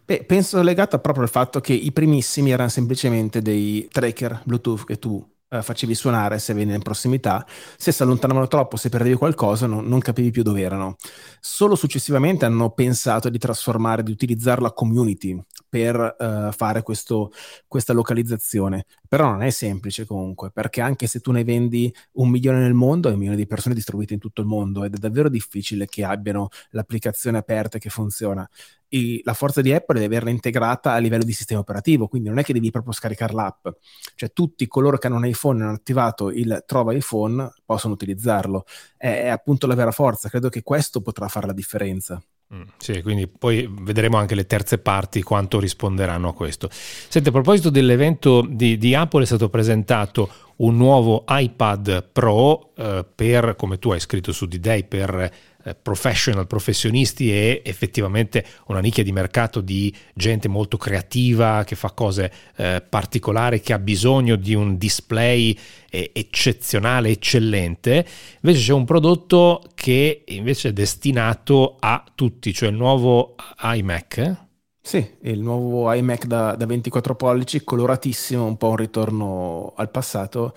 Beh, penso legato proprio al fatto che i primissimi erano semplicemente dei tracker Bluetooth che tu eh, facevi suonare se veniva in prossimità, se si allontanavano troppo, se perdevi qualcosa, no, non capivi più dove erano. Solo successivamente hanno pensato di trasformare, di utilizzare la community per uh, fare questo, questa localizzazione. Però non è semplice comunque, perché anche se tu ne vendi un milione nel mondo, hai un milione di persone distribuite in tutto il mondo ed è davvero difficile che abbiano l'applicazione aperta che funziona. E la forza di Apple è di averla integrata a livello di sistema operativo, quindi non è che devi proprio scaricare l'app, cioè tutti coloro che hanno un iPhone e hanno attivato il Trova iPhone possono utilizzarlo. È, è appunto la vera forza, credo che questo potrà fare la differenza. Mm, sì, quindi poi vedremo anche le terze parti quanto risponderanno a questo. Senti, a proposito dell'evento di, di Apple è stato presentato un nuovo iPad Pro eh, per, come tu hai scritto su D-Day, per professional, professionisti e effettivamente una nicchia di mercato di gente molto creativa che fa cose eh, particolari, che ha bisogno di un display eh, eccezionale, eccellente. Invece c'è un prodotto che invece è destinato a tutti, cioè il nuovo iMac. Sì, il nuovo iMac da, da 24 pollici, coloratissimo, un po' un ritorno al passato.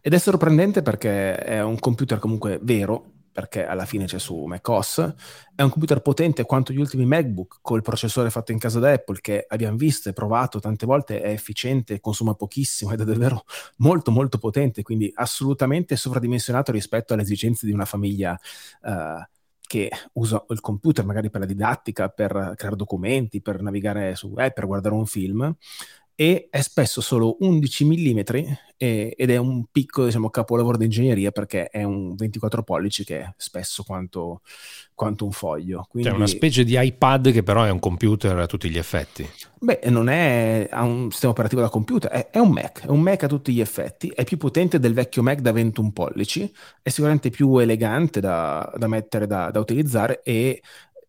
Ed è sorprendente perché è un computer comunque vero, perché alla fine c'è su macOS, è un computer potente quanto gli ultimi MacBook col processore fatto in casa da Apple che abbiamo visto e provato tante volte, è efficiente, consuma pochissimo ed è davvero molto molto potente, quindi assolutamente sovradimensionato rispetto alle esigenze di una famiglia uh, che usa il computer magari per la didattica, per creare documenti, per navigare su web, per guardare un film e è spesso solo 11 mm e, ed è un piccolo diciamo, capolavoro di ingegneria perché è un 24 pollici che è spesso quanto, quanto un foglio. Quindi, cioè una specie di iPad che però è un computer a tutti gli effetti. Beh, non è ha un sistema operativo da computer, è, è, un Mac, è un Mac a tutti gli effetti, è più potente del vecchio Mac da 21 pollici, è sicuramente più elegante da, da mettere, da, da utilizzare e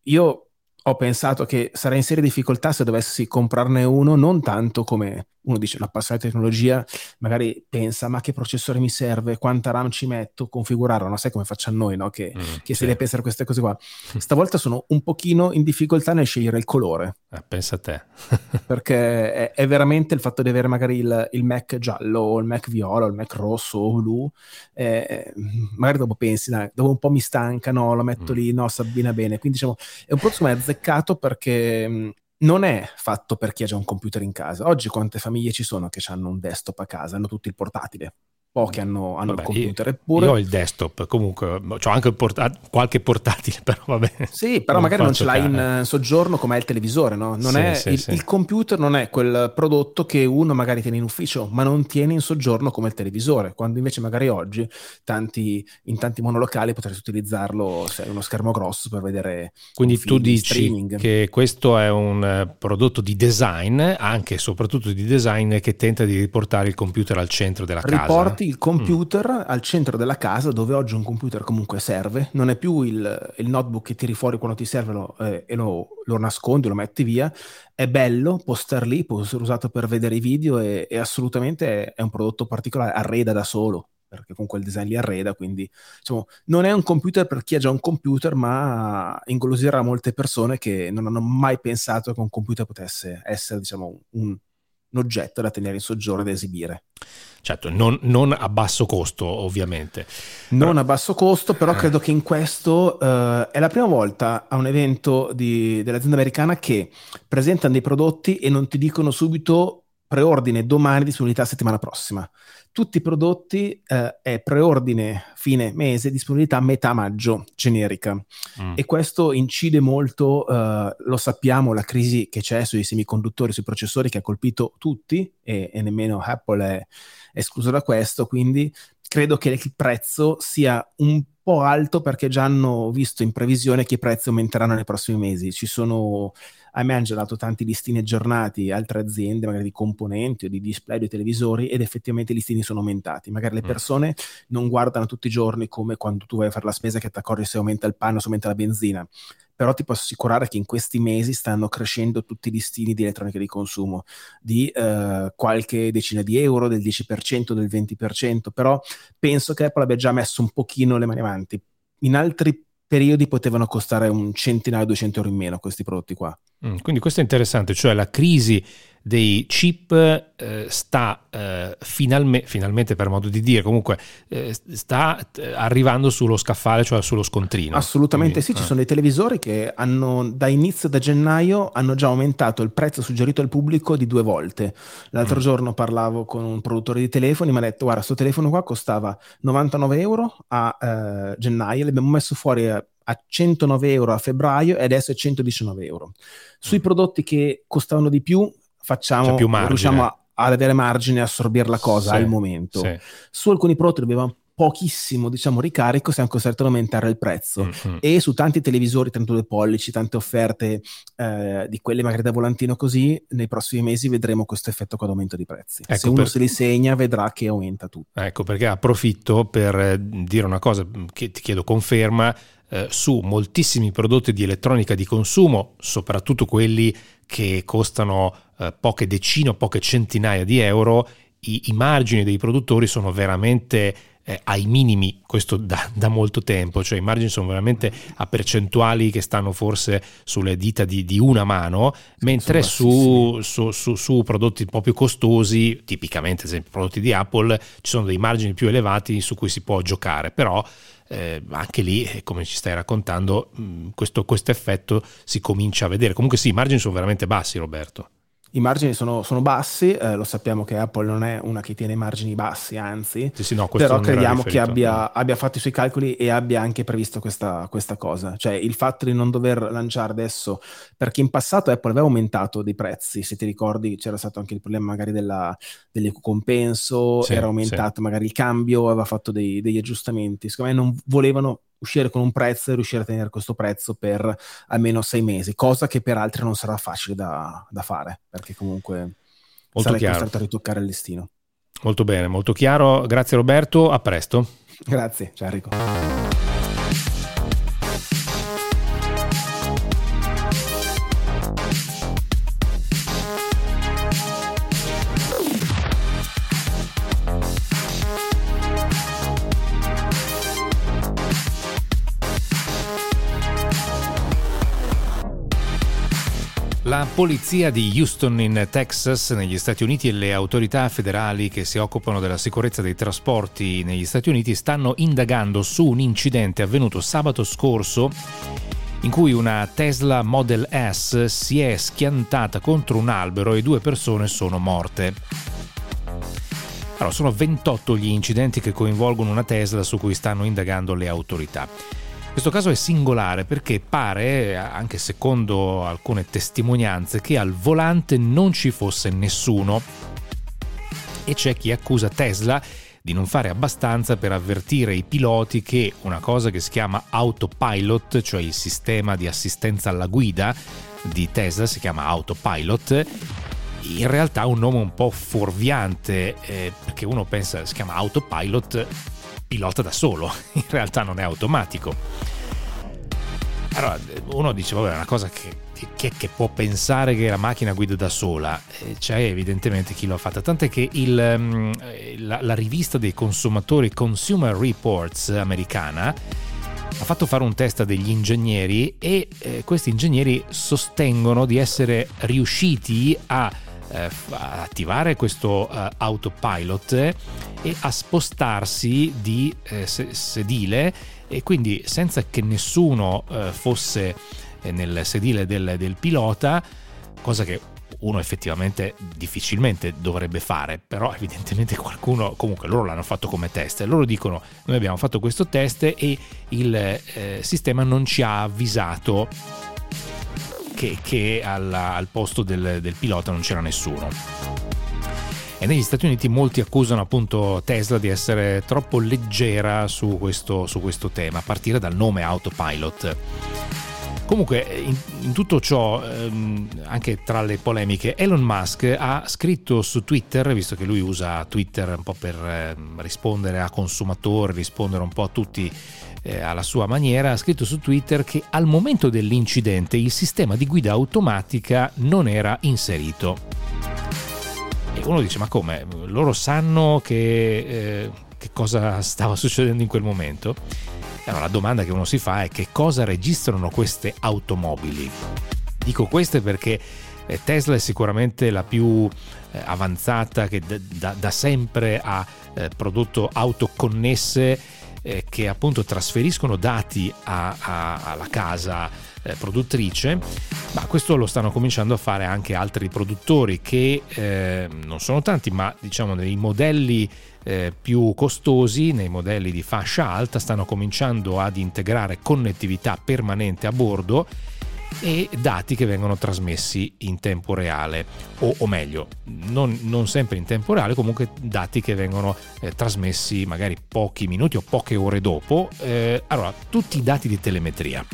io ho pensato che sarei in serie difficoltà se dovessi comprarne uno, non tanto come uno dice, un appassionato di tecnologia magari pensa, ma che processore mi serve, quanta RAM ci metto, configurarlo, non sai come facciamo noi, no? Che, mm, che sì. si deve pensare a queste cose qua. Stavolta sono un pochino in difficoltà nel scegliere il colore. Eh, pensa a te. perché è, è, veramente il fatto di avere magari il, il, Mac giallo, o il Mac viola, o il Mac rosso, o blu, eh, magari dopo pensi, dai, dopo un po' mi stanca, no, lo metto mm. lì, no, si abbina bene. Quindi diciamo, è un po' azzeccato perché non è fatto per chi ha già un computer in casa. Oggi quante famiglie ci sono che hanno un desktop a casa, hanno tutti il portatile? Pochi hanno, hanno vabbè, il computer. Eppure... Io ho il desktop, comunque ho anche port- qualche portatile, però va bene. Sì, però non magari non ce l'hai in soggiorno come è il televisore, no? Non sì, è, sì, il, sì. il, computer non è quel prodotto che uno magari tiene in ufficio, ma non tiene in soggiorno come il televisore, quando invece magari oggi tanti, in tanti monolocali potresti utilizzarlo se hai uno schermo grosso per vedere Quindi tu dici streaming. che questo è un eh, prodotto di design, anche e soprattutto di design, che tenta di riportare il computer al centro della Riporti casa il computer mm. al centro della casa, dove oggi un computer comunque serve, non è più il, il notebook che tiri fuori quando ti serve lo, eh, e lo, lo, nascondi, lo metti via, è bello, può star lì, può essere usato per vedere i video e, e assolutamente è, è un prodotto particolare, arreda da solo perché con quel design li arreda, quindi diciamo, non è un computer per chi ha già un computer, ma ingolosirà molte persone che non hanno mai pensato che un computer potesse essere diciamo, un, un oggetto da tenere in soggiorno e da esibire. Certo, non, non, a basso costo ovviamente. Non però... a basso costo, però eh. credo che in questo uh, è la prima volta a un evento di, dell'azienda americana che presentano dei prodotti e non ti dicono subito preordine domani, disponibilità settimana prossima tutti i prodotti eh, è preordine fine mese, disponibilità metà maggio generica. Mm. E questo incide molto, eh, lo sappiamo, la crisi che c'è sui semiconduttori, sui processori che ha colpito tutti e, e nemmeno Apple è, è escluso da questo, quindi credo che il prezzo sia un po' alto perché già hanno visto in previsione che i prezzi aumenteranno nei prossimi mesi. Ci sono a me hanno già dato tanti listini aggiornati, altre aziende, magari di componenti o di display di televisori, ed effettivamente i listini sono aumentati. Magari le mm. persone mm. non guardano tutti i giorni come quando tu vai a fare la spesa che ti accorgi se aumenta il panno, se aumenta la benzina. Però ti posso assicurare che in questi mesi stanno crescendo tutti i listini di elettronica di consumo di eh, qualche decina di euro, del 10%, del 20%, però penso che Apple abbia già messo un pochino le mani avanti. In altri periodi potevano costare un centinaio, 200 euro in meno questi prodotti qua. Mm, quindi questo è interessante, cioè la crisi dei chip eh, sta eh, finalme, finalmente per modo di dire comunque eh, sta eh, arrivando sullo scaffale cioè sullo scontrino assolutamente Quindi, sì ci eh. sono dei televisori che hanno da inizio da gennaio hanno già aumentato il prezzo suggerito al pubblico di due volte l'altro mm. giorno parlavo con un produttore di telefoni mi ha detto guarda questo telefono qua costava 99 euro a eh, gennaio l'abbiamo messo fuori a a 109 euro a febbraio e adesso è 119 euro. Sui mm. prodotti che costavano di più facciamo, riusciamo a, ad avere margine e assorbire la cosa sì, al momento. Sì. Su alcuni prodotti dobbiamo pochissimo diciamo ricarico siamo costretti ad aumentare il prezzo mm-hmm. e su tanti televisori 32 pollici tante offerte eh, di quelle magari da volantino così nei prossimi mesi vedremo questo effetto con aumento di prezzi ecco se uno per... se li segna vedrà che aumenta tutto ecco perché approfitto per eh, dire una cosa che ti chiedo conferma eh, su moltissimi prodotti di elettronica di consumo, soprattutto quelli che costano eh, poche decine o poche centinaia di euro, i, i margini dei produttori sono veramente eh, ai minimi, questo da, da, molto tempo, cioè i margini sono veramente a percentuali che stanno forse sulle dita di, di una mano, mentre su, su, su, su, prodotti un po' più costosi, tipicamente esempio prodotti di Apple, ci sono dei margini più elevati su cui si può giocare, però eh, anche lì, eh, come ci stai raccontando, questo, questo effetto si comincia a vedere. Comunque sì, i margini sono veramente bassi, Roberto. I margini sono, sono bassi, eh, lo sappiamo che Apple non è una che tiene i margini bassi, anzi, sì, sì, no, però crediamo che abbia, abbia, fatto i suoi calcoli e abbia anche previsto questa, questa, cosa. Cioè il fatto di non dover lanciare adesso, perché in passato Apple aveva aumentato dei prezzi, se ti ricordi c'era stato anche il problema magari della, dell'ecocompenso, sì, era aumentato magari il cambio, aveva fatto dei, degli aggiustamenti. Secondo me non volevano uscire con un prezzo e riuscire a tenere questo prezzo per almeno sei mesi, cosa che per altri non sarà facile da, da fare, perché comunque molto sarai chiaro. costretto a ritoccare il listino. Molto bene, molto chiaro. Grazie Roberto, a presto. Grazie, ciao Enrico. Polizia di Houston in Texas, negli Stati Uniti, e le autorità federali che si occupano della sicurezza dei trasporti negli Stati Uniti stanno indagando su un incidente avvenuto sabato scorso in cui una Tesla Model S si è schiantata contro un albero e due persone sono morte. Allora, sono 28 gli incidenti che coinvolgono una Tesla su cui stanno indagando le autorità. Questo caso è singolare perché pare, anche secondo alcune testimonianze, che al volante non ci fosse nessuno. E c'è chi accusa Tesla di non fare abbastanza per avvertire i piloti che una cosa che si chiama autopilot, cioè il sistema di assistenza alla guida di Tesla, si chiama autopilot, in realtà è un nome un po' fuorviante eh, perché uno pensa si chiama autopilot pilota da solo, in realtà non è automatico. Allora, uno dice, vabbè, è una cosa che, che, che, può pensare che la macchina guida da sola, c'è evidentemente chi l'ha fatta, tant'è che il, mm, la, la rivista dei consumatori Consumer Reports americana ha fatto fare un test a degli ingegneri e eh, questi ingegneri sostengono di essere riusciti a eh, attivare questo eh, autopilot e a spostarsi di eh, sedile e quindi senza che nessuno eh, fosse eh, nel sedile del, del pilota, cosa che uno effettivamente difficilmente dovrebbe fare, però evidentemente qualcuno, comunque loro l'hanno fatto come test, loro dicono noi abbiamo fatto questo test e il eh, sistema non ci ha avvisato che, che alla, al posto del, del pilota non c'era nessuno. E negli Stati Uniti molti accusano appunto Tesla di essere troppo leggera su questo, su questo tema, a partire dal nome Autopilot. Comunque, in, in, tutto ciò, ehm, anche tra le polemiche, Elon Musk ha scritto su Twitter, visto che lui usa Twitter un po' per eh, rispondere a consumatori, rispondere un po' a tutti eh, alla sua maniera, ha scritto su Twitter che al momento dell'incidente il sistema di guida automatica non era inserito. E uno dice: Ma come? Loro sanno che, eh, che cosa stava succedendo in quel momento? Allora la domanda che uno si fa è che cosa registrano queste automobili? Dico queste perché eh, Tesla è sicuramente la più eh, avanzata che da, da sempre ha eh, prodotto auto connesse che appunto trasferiscono dati a, a, alla casa produttrice, ma questo lo stanno cominciando a fare anche altri produttori che eh, non sono tanti, ma diciamo nei modelli eh, più costosi, nei modelli di fascia alta, stanno cominciando ad integrare connettività permanente a bordo e dati che vengono trasmessi in tempo reale o, o meglio non, non, sempre in tempo reale comunque dati che vengono eh, trasmessi magari pochi minuti o poche ore dopo. Eh, allora tutti i dati di telemetria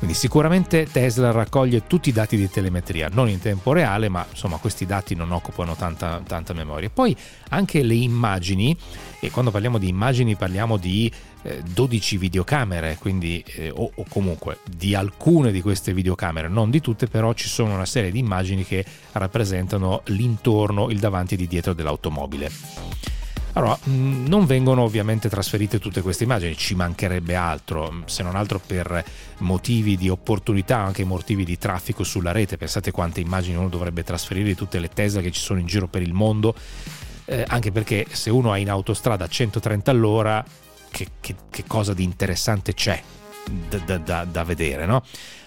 quindi sicuramente Tesla raccoglie tutti i dati di telemetria, non in tempo reale, ma insomma questi dati non occupano tanta, tanta memoria. Poi anche le immagini, e quando parliamo di immagini parliamo di eh, 12 videocamere, quindi, eh, o, o comunque di alcune di queste videocamere, non di tutte, però ci sono una serie di immagini che rappresentano l'intorno, il davanti e di dietro dell'automobile. Allora, mm, non vengono ovviamente trasferite tutte queste immagini, ci mancherebbe altro, mm, se non altro per motivi di opportunità, anche motivi di traffico sulla rete. Pensate quante immagini uno dovrebbe trasferire di tutte le Tesla che ci sono in giro per il mondo, eh, anche perché se uno è in autostrada a 130 all'ora, che, che, che cosa di interessante c'è da, da, da vedere, no?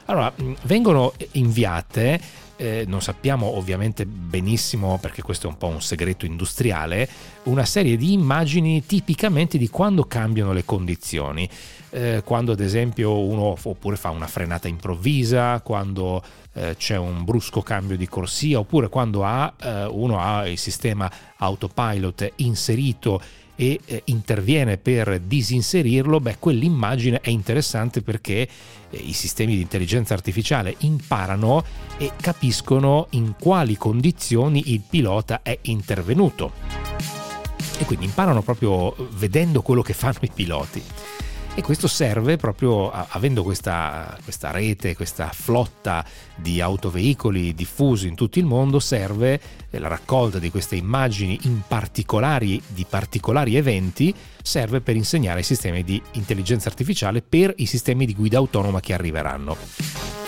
Allora, mm, vengono inviate eh, non sappiamo ovviamente benissimo, perché questo è un po' un segreto industriale, una serie di immagini tipicamente di quando cambiano le condizioni. Eh, quando ad esempio uno oppure fa una frenata improvvisa, quando eh, c'è un brusco cambio di corsia, oppure quando ha, eh, uno ha il sistema autopilot inserito e eh, interviene per disinserirlo, beh, quell'immagine è interessante perché eh, i sistemi di intelligenza artificiale imparano e capiscono in quali condizioni il pilota è intervenuto. E quindi imparano proprio vedendo quello che fanno i piloti e questo serve proprio avendo questa, questa, rete, questa flotta di autoveicoli diffusi in tutto il mondo, serve la raccolta di queste immagini in particolari di particolari eventi, serve per insegnare i sistemi di intelligenza artificiale per i sistemi di guida autonoma che arriveranno.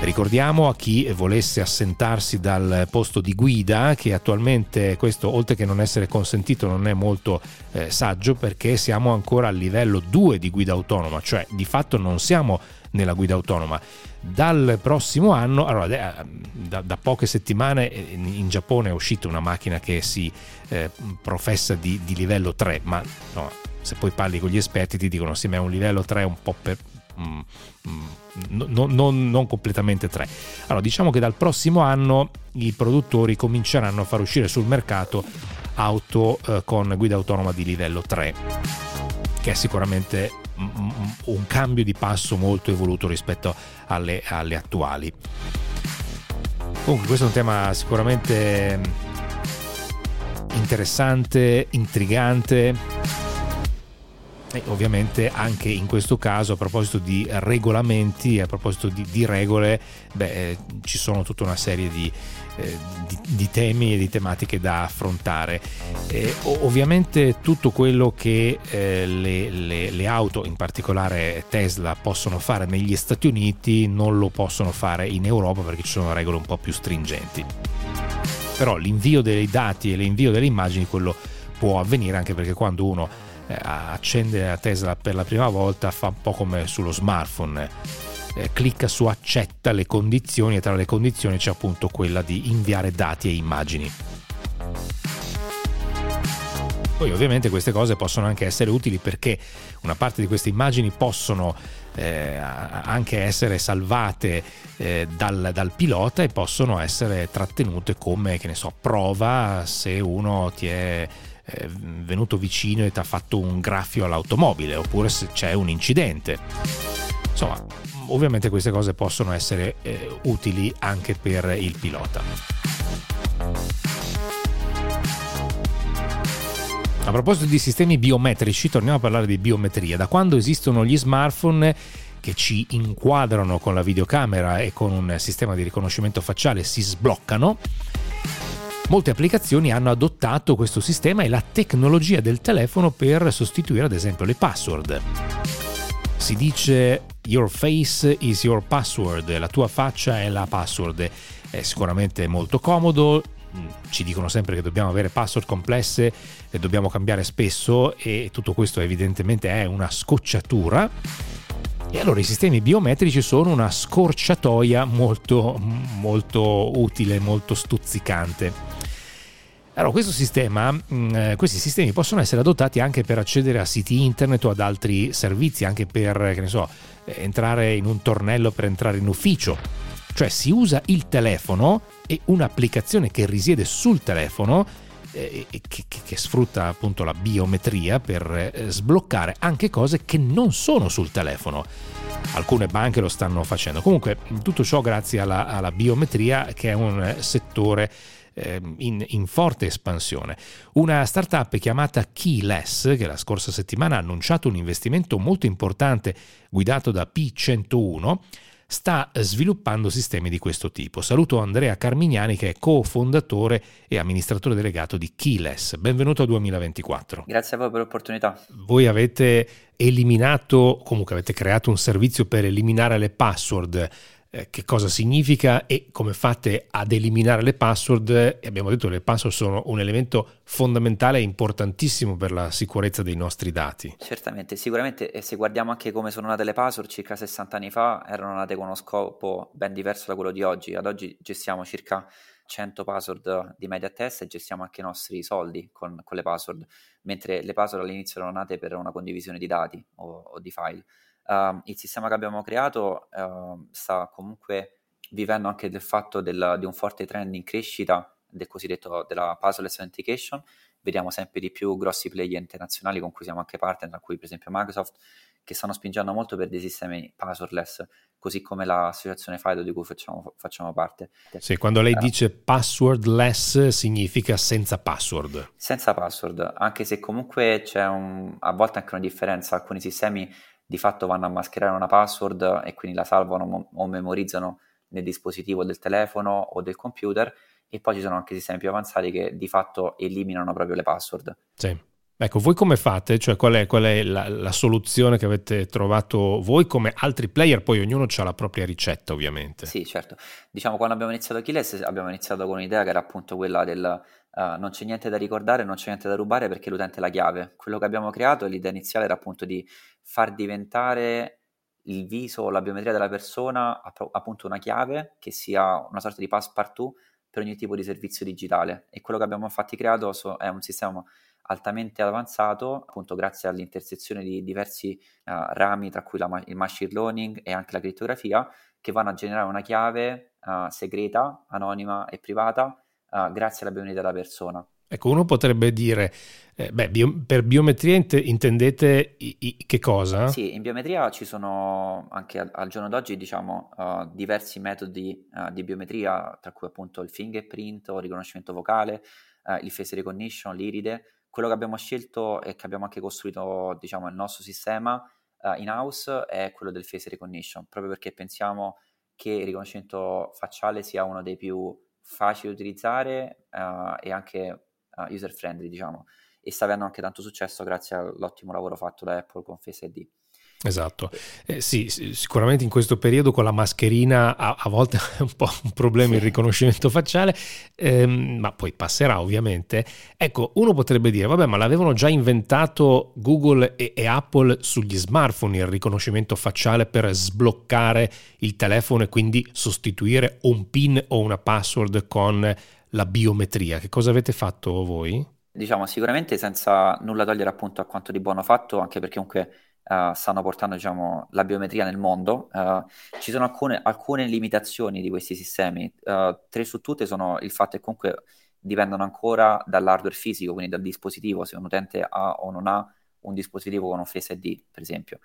Ricordiamo a chi volesse assentarsi dal posto di guida che attualmente questo oltre che non essere consentito non è molto eh, saggio perché siamo ancora al livello 2 di guida autonoma, cioè di fatto non siamo nella guida autonoma. Dal prossimo anno, allora, eh, da, da poche settimane eh, in Giappone è uscita una macchina che si eh, professa di, di, livello 3, ma no, se poi parli con gli esperti ti dicono sì ma è un livello 3 un po' per, mm, mm, non, non, non completamente 3. Allora, diciamo che dal prossimo anno i produttori cominceranno a far uscire sul mercato auto eh, con guida autonoma di livello 3, che è sicuramente un cambio di passo molto evoluto rispetto alle, alle attuali. Comunque questo è un tema sicuramente interessante, intrigante e ovviamente anche in questo caso a proposito di regolamenti, a proposito di, di regole, beh, eh, ci sono tutta una serie di, eh, di, di, temi e di tematiche da affrontare. Eh, ovviamente tutto quello che eh, le, le, le, auto, in particolare Tesla, possono fare negli Stati Uniti non lo possono fare in Europa perché ci sono regole un po' più stringenti. Però l'invio dei dati e l'invio delle immagini quello può avvenire anche perché quando uno accende la Tesla per la prima volta fa un po' come sullo smartphone. Eh, clicca su accetta le condizioni e tra le condizioni c'è appunto quella di inviare dati e immagini. Poi ovviamente queste cose possono anche essere utili perché una parte di queste immagini possono eh, anche essere salvate eh, dal, dal, pilota e possono essere trattenute come che ne so, prova se uno ti è venuto vicino e ti ha fatto un graffio all'automobile oppure se c'è un incidente. Insomma, ovviamente queste cose possono essere eh, utili anche per il pilota. A proposito di sistemi biometrici, torniamo a parlare di biometria. Da quando esistono gli smartphone che ci inquadrano con la videocamera e con un sistema di riconoscimento facciale si sbloccano, Molte applicazioni hanno adottato questo sistema e la tecnologia del telefono per sostituire ad esempio le password. Si dice your face is your password, la tua faccia è la password. È sicuramente molto comodo, ci dicono sempre che dobbiamo avere password complesse, le dobbiamo cambiare spesso e tutto questo evidentemente è una scocciatura. E allora i sistemi biometrici sono una scorciatoia molto, molto utile, molto stuzzicante. Allora, questo sistema, mm, eh, questi sistemi possono essere adottati anche per accedere a siti internet o ad altri servizi, anche per, che ne so, entrare in un tornello per entrare in ufficio. Cioè si usa il telefono e un'applicazione che risiede sul telefono eh, che, che, che, sfrutta appunto la biometria per eh, sbloccare anche cose che non sono sul telefono. Alcune banche lo stanno facendo. Comunque tutto ciò grazie alla, alla biometria che è un settore Ehm, in, in, forte espansione. Una startup chiamata Keyless, che la scorsa settimana ha annunciato un investimento molto importante guidato da P101, sta sviluppando sistemi di questo tipo. Saluto Andrea Carmignani che è cofondatore e amministratore delegato di Keyless. Benvenuto a 2024. Grazie a voi per l'opportunità. Voi avete eliminato, comunque avete creato un servizio per eliminare le password eh, che cosa significa e come fate ad eliminare le password. E abbiamo detto che le password sono un elemento fondamentale e importantissimo per la sicurezza dei nostri dati. Certamente, sicuramente e se guardiamo anche come sono nate le password circa 60 anni fa erano nate con uno scopo ben diverso da quello di oggi. Ad oggi gestiamo circa 100 password di media test e gestiamo anche i nostri soldi con, con le password, mentre le password all'inizio erano nate per una condivisione di dati o, o di file. Uh, il sistema che abbiamo creato uh, sta comunque vivendo anche del fatto del, di un forte trend in crescita del cosiddetto della puzzleless authentication. Vediamo sempre di più grossi player internazionali con cui siamo anche partner, tra cui per esempio Microsoft, che stanno spingendo molto per dei sistemi passwordless, così come l'associazione FIDO di cui facciamo, facciamo parte. Sì, quando lei uh, dice passwordless significa senza password. Senza password, anche se comunque c'è un, a volte anche una differenza, alcuni sistemi di fatto vanno a mascherare una password e quindi la salvano o memorizzano nel dispositivo del telefono o del computer e poi ci sono anche sistemi più avanzati che di fatto eliminano proprio le password. Sì. Ecco, voi come fate? Cioè, qual è, qual è la, la, soluzione che avete trovato voi come altri player? Poi ognuno ha la propria ricetta, ovviamente. Sì, certo. Diciamo, quando abbiamo iniziato Keyless abbiamo iniziato con un'idea che era appunto quella del uh, non c'è niente da ricordare, non c'è niente da rubare perché l'utente è la chiave. Quello che abbiamo creato, l'idea iniziale era appunto di far diventare il viso o la biometria della persona appunto una chiave che sia una sorta di passepartout per ogni tipo di servizio digitale e quello che abbiamo infatti creato è un sistema altamente avanzato appunto grazie all'intersezione di diversi uh, rami tra cui la, il machine learning e anche la crittografia che vanno a generare una chiave uh, segreta, anonima e privata uh, grazie alla biometria della persona Ecco, uno potrebbe dire, eh, beh, bio, per biometria int- intendete i, i, che cosa? Sì, in biometria ci sono anche al, al giorno d'oggi, diciamo, uh, diversi metodi uh, di biometria, tra cui appunto il fingerprint o il riconoscimento vocale, uh, il face recognition, l'iride. Quello che abbiamo scelto e che abbiamo anche costruito, diciamo, il nostro sistema in house è quello del face recognition, proprio perché pensiamo che il riconoscimento facciale sia uno dei più facili da utilizzare e anche uh, user friendly, diciamo, e sta avendo anche tanto successo grazie all'ottimo lavoro fatto da Apple con Face ID. Esatto, eh, sì, sicuramente in questo periodo con la mascherina a, a volte è un po' un problema il riconoscimento facciale, ehm, ma poi passerà ovviamente. Ecco, uno potrebbe dire, vabbè, ma l'avevano già inventato Google e, e Apple sugli smartphone il riconoscimento facciale per sbloccare il telefono e quindi sostituire un PIN o una password con la biometria. Che cosa avete fatto voi? Diciamo sicuramente senza nulla togliere appunto a quanto di buono fatto, anche perché comunque uh, stanno portando diciamo, la biometria nel mondo. Uh, ci sono alcune, alcune, limitazioni di questi sistemi. Uh, tre su tutte sono il fatto che comunque dipendono ancora dall'hardware fisico, quindi dal dispositivo, se un utente ha o non ha un dispositivo con un Face ID, per esempio.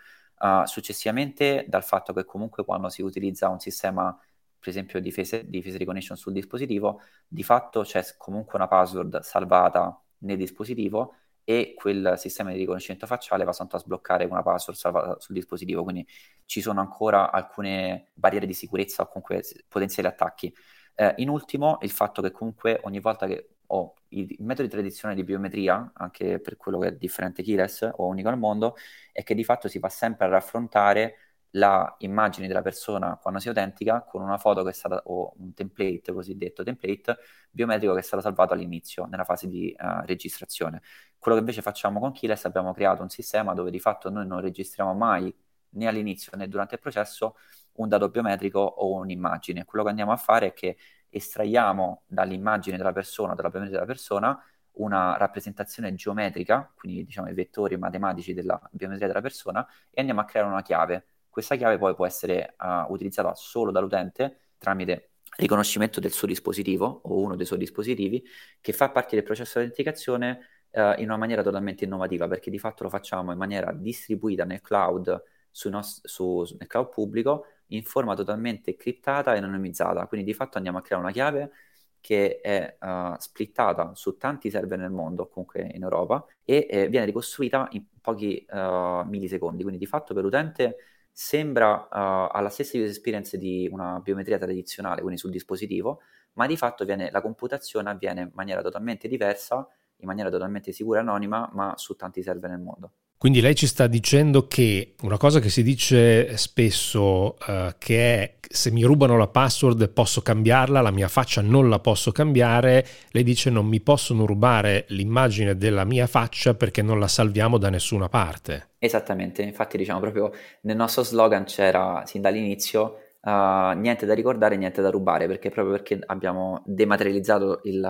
successivamente dal fatto che comunque quando si utilizza un sistema per esempio di face, di face recognition sul dispositivo, di fatto c'è comunque una password salvata nel dispositivo e quel sistema di riconoscimento facciale va soltanto a sbloccare una password salvata sul dispositivo, quindi ci sono ancora alcune barriere di sicurezza o comunque potenziali attacchi. Eh, in ultimo, il fatto che comunque ogni volta che o i, metodi tradizionali di biometria, anche per quello che è differente keyless o unico al mondo, è che di fatto si va sempre a raffrontare la immagine della persona quando si autentica con una foto che è stata, o un template cosiddetto template biometrico che è stato salvato all'inizio, nella fase di uh, registrazione. Quello che invece facciamo con Keyless abbiamo creato un sistema dove di fatto noi non registriamo mai né all'inizio né durante il processo un dato biometrico o un'immagine. Quello che andiamo a fare è che estraiamo dall'immagine della persona, dalla biometria della persona, una rappresentazione geometrica, quindi diciamo i vettori matematici della biometria della persona, e andiamo a creare una chiave questa chiave poi può essere uh, utilizzata solo dall'utente tramite riconoscimento del suo dispositivo o uno dei suoi dispositivi che fa parte del processo di autenticazione uh, in una maniera totalmente innovativa perché di fatto lo facciamo in maniera distribuita nel cloud, nost- su, nel cloud pubblico in forma totalmente criptata e anonimizzata. Quindi di fatto andiamo a creare una chiave che è uh, splittata su tanti server nel mondo, comunque in Europa, e eh, viene ricostruita in pochi uh, millisecondi. Quindi di fatto per l'utente sembra uh, ha la stessa user experience di una biometria tradizionale, quindi sul dispositivo, ma di fatto viene, la computazione avviene in maniera totalmente diversa, in maniera totalmente sicura e anonima, ma su tanti server nel mondo. Quindi lei ci sta dicendo che una cosa che si dice spesso, uh, che è se mi rubano la password posso cambiarla, la mia faccia non la posso cambiare, lei dice non mi possono rubare l'immagine della mia faccia perché non la salviamo da nessuna parte. Esattamente, infatti diciamo proprio nel nostro slogan c'era sin dall'inizio Uh, niente da ricordare, niente da rubare, perché proprio perché abbiamo dematerializzato il,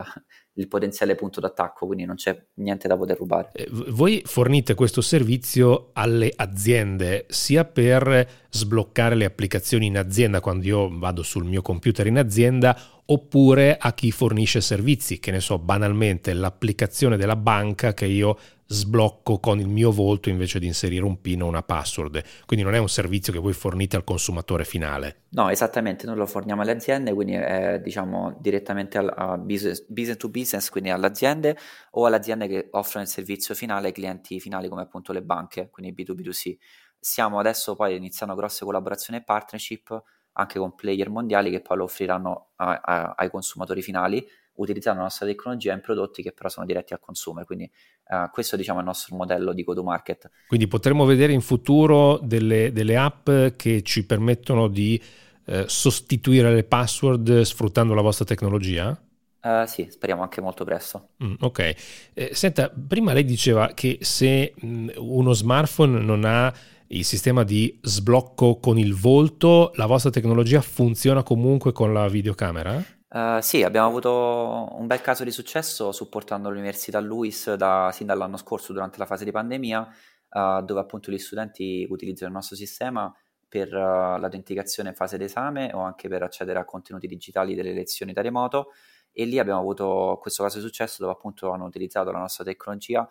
il, potenziale punto d'attacco, quindi non c'è niente da poter rubare. Eh, voi fornite questo servizio alle aziende sia per sbloccare le applicazioni in azienda quando io vado sul mio computer in azienda oppure a chi fornisce servizi, che ne so, banalmente l'applicazione della banca che io sblocco con il mio volto invece di inserire un PIN o una password. Quindi non è un servizio che voi fornite al consumatore finale. No, esattamente, noi lo forniamo alle aziende, quindi è diciamo direttamente a business, business to business, quindi alle aziende o alle aziende che offrono il servizio finale ai clienti finali come appunto le banche, quindi B2B2C. Stiamo adesso poi iniziando grosse collaborazioni e partnership anche con player mondiali che poi lo offriranno a, a, ai consumatori finali utilizzando la nostra tecnologia in prodotti che però sono diretti al consumer. Quindi uh, questo diciamo, è il nostro modello di go-to-market. Quindi potremo vedere in futuro delle, delle app che ci permettono di eh, sostituire le password sfruttando la vostra tecnologia? Uh, sì, speriamo anche molto presto. Mm, ok. Eh, senta, prima lei diceva che se mh, mm, uno smartphone non ha il sistema di sblocco con il volto, la vostra tecnologia funziona comunque con la videocamera? Uh, sì, abbiamo avuto un bel caso di successo supportando l'Università LUIS da, sin dall'anno scorso durante la fase di pandemia, uh, dove appunto gli studenti utilizzano il nostro sistema per uh, l'autenticazione in fase d'esame o anche per accedere a contenuti digitali delle lezioni da remoto. E lì abbiamo avuto questo caso di successo dove appunto hanno utilizzato la nostra tecnologia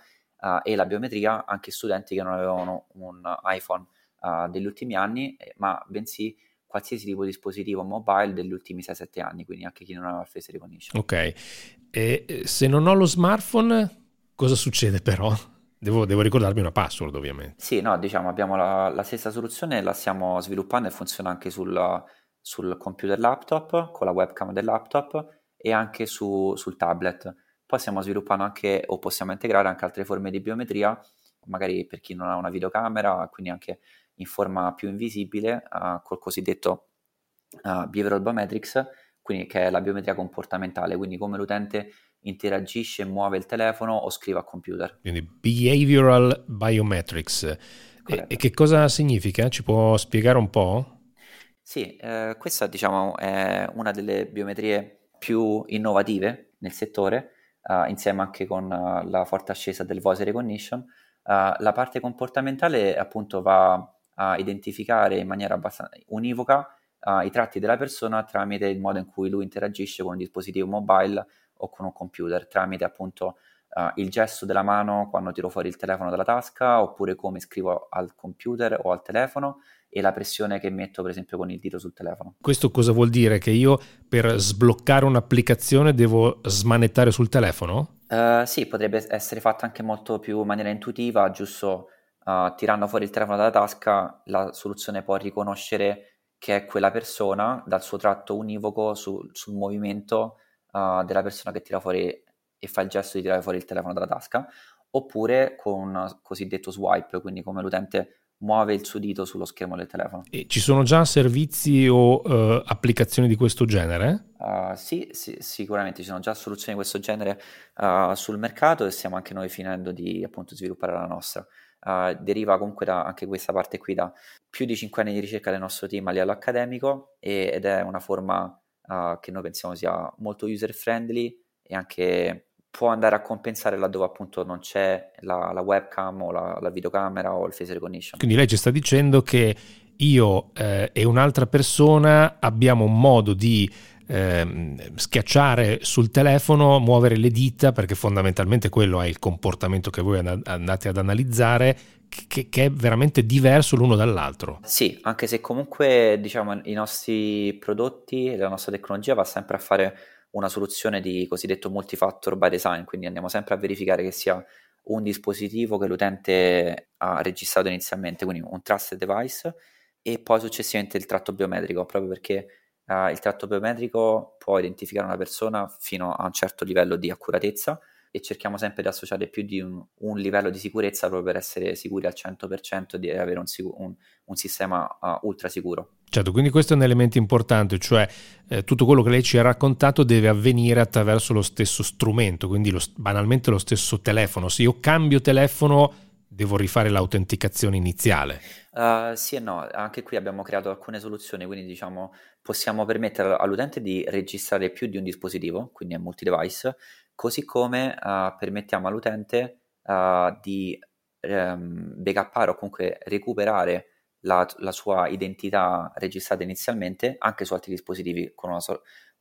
e la biometria anche studenti che non avevano un iPhone degli ultimi anni, eh, ma bensì qualsiasi tipo di dispositivo mobile degli ultimi 6-7 anni, quindi anche chi non aveva face recognition. Ok, e se non ho lo smartphone, cosa succede però? Devo, devo, ricordarmi una password ovviamente. Sì, no, diciamo abbiamo la, la stessa soluzione, la stiamo sviluppando e funziona anche sul, sul computer laptop, con la webcam del laptop e anche su, sul tablet. Poi stiamo sviluppando anche, o possiamo integrare anche altre forme di biometria, magari per chi non ha una videocamera, quindi anche in forma più invisibile uh, col cosiddetto uh, behavioral biometrics, quindi che è la biometria comportamentale, quindi come l'utente interagisce, muove il telefono o scrive a computer. Quindi behavioral biometrics. E, e, che cosa significa? Ci può spiegare un po'? Sì, eh, questa diciamo è una delle biometrie più innovative nel settore, uh, insieme anche con uh, la forte ascesa del voice recognition. Uh, la parte comportamentale appunto va a identificare in maniera abbastanza univoca uh, i tratti della persona tramite il modo in cui lui interagisce con un dispositivo mobile o con un computer, tramite appunto uh, il gesto della mano quando tiro fuori il telefono dalla tasca, oppure come scrivo al computer o al telefono e la pressione che metto per esempio con il dito sul telefono. Questo cosa vuol dire? Che io per sbloccare un'applicazione devo smanettare sul telefono? Uh, sì, potrebbe essere fatto anche molto più in maniera intuitiva, giusto uh, tirando fuori il telefono dalla tasca, la soluzione può riconoscere che è quella persona dal suo tratto univoco su, sul movimento uh, della persona che tira fuori e fa il gesto di tirare fuori il telefono dalla tasca, oppure con un cosiddetto swipe, quindi come l'utente muove il suo dito sullo schermo del telefono. E ci sono già servizi o uh, applicazioni di questo genere? Uh, sì, sì, sicuramente ci sono già soluzioni di questo genere uh, sul mercato e stiamo anche noi finendo di appunto sviluppare la nostra. Deriva comunque da anche questa parte qui da più di 5 anni di ricerca del nostro team a livello accademico e, ed è una forma che noi pensiamo sia molto user friendly e anche può andare a compensare laddove appunto non c'è la, la webcam o la, la, videocamera o il face recognition. Quindi lei ci sta dicendo che io eh, e un'altra persona abbiamo un modo di eh, schiacciare sul telefono, muovere le dita, perché fondamentalmente quello è il comportamento che voi andate ad analizzare, che, che, è veramente diverso l'uno dall'altro. Sì, anche se comunque diciamo i nostri prodotti e la nostra tecnologia va sempre a fare una soluzione di cosiddetto multifactor by design, quindi andiamo sempre a verificare che sia un dispositivo che l'utente ha registrato inizialmente, quindi un trusted device, e poi successivamente il tratto biometrico, proprio perché uh, il tratto biometrico può identificare una persona fino a un certo livello di accuratezza e cerchiamo sempre di associare più di un, un livello di sicurezza proprio per essere sicuri al 100% di avere un, un, un sistema uh, ultra sicuro. Certo, quindi questo è un elemento importante, cioè eh, tutto quello che lei ci ha raccontato deve avvenire attraverso lo stesso strumento, quindi lo, banalmente lo stesso telefono. Se io cambio telefono devo rifare l'autenticazione iniziale. Uh, sì e no, anche qui abbiamo creato alcune soluzioni, quindi diciamo possiamo permettere all'utente di registrare più di un dispositivo, quindi è multi-device, così come uh, permettiamo all'utente uh, di um, backuppare o comunque recuperare la, la, sua identità registrata inizialmente anche su altri dispositivi con una,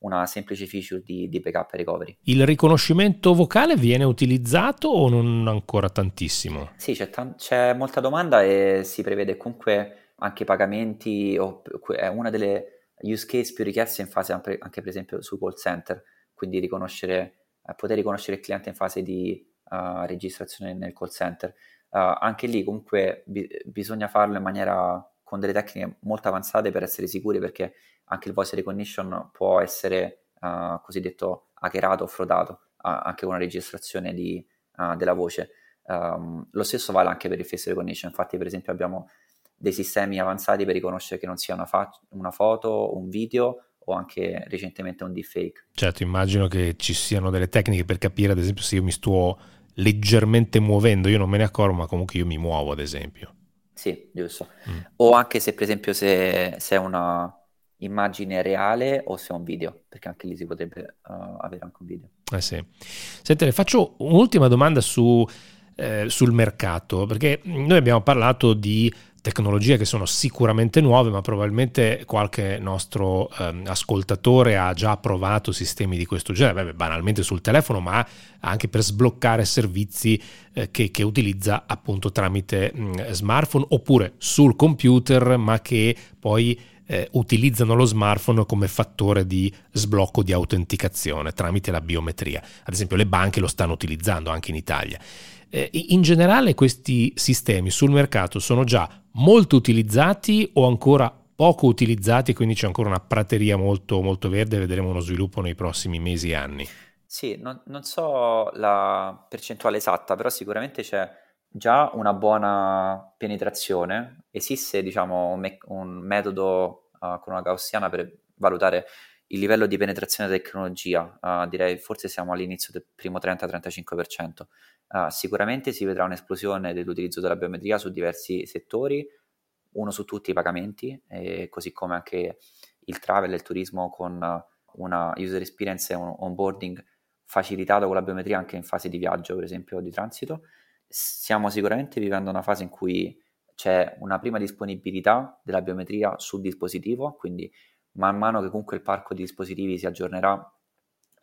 una semplice feature di, di, backup e recovery. Il riconoscimento vocale viene utilizzato o non ancora tantissimo? Sì, c'è, t- c'è molta domanda e si prevede comunque anche pagamenti, o, è una delle use case più richieste in fase anche, per esempio su call center, quindi riconoscere, eh, poter riconoscere il cliente in fase di uh, registrazione nel call center. Uh, anche lì comunque bi- bisogna farlo in maniera con delle tecniche molto avanzate per essere sicuri perché anche il voice recognition può essere uh, cosiddetto hackerato o frodato anche con una registrazione di, della voce. Um, lo stesso vale anche per il face recognition, infatti per esempio abbiamo dei sistemi avanzati per riconoscere che non sia una, fa- una foto, un video o anche recentemente un deepfake. Certo, immagino che ci siano delle tecniche per capire ad esempio se io mi sto leggermente muovendo, io non me ne accorgo, ma comunque io mi muovo, ad esempio. Sì, giusto. Mm. O anche se, per esempio, se, se, è una immagine reale o se è un video, perché anche lì si potrebbe uh, avere anche un video. Eh sì. Senti, faccio un'ultima domanda su, eh, sul mercato, perché noi abbiamo parlato di tecnologie che sono sicuramente nuove, ma probabilmente qualche nostro eh, ascoltatore ha già provato sistemi di questo genere, Beh, banalmente sul telefono, ma anche per sbloccare servizi eh, che, che, utilizza appunto tramite mh, mm, smartphone oppure sul computer, ma che poi eh, utilizzano lo smartphone come fattore di sblocco di autenticazione tramite la biometria. Ad esempio le banche lo stanno utilizzando anche in Italia. Eh, in generale questi sistemi sul mercato sono già molto utilizzati o ancora poco utilizzati, quindi c'è ancora una prateria molto, molto verde, vedremo uno sviluppo nei prossimi mesi e anni. Sì, non, non so la percentuale esatta, però sicuramente c'è già una buona penetrazione. Esiste, diciamo, un, me- un metodo uh, con una gaussiana per valutare il livello di penetrazione della tecnologia, uh, direi forse siamo all'inizio del primo 30-35%. Uh, sicuramente si vedrà un'esplosione dell'utilizzo della biometria su diversi settori, uno su tutti i pagamenti, così come anche il travel e il turismo con una user experience e un onboarding facilitato con la biometria anche in fase di viaggio, per esempio, di transito. Stiamo sicuramente vivendo una fase in cui c'è una prima disponibilità della biometria sul dispositivo, quindi man mano che comunque il parco di dispositivi si aggiornerà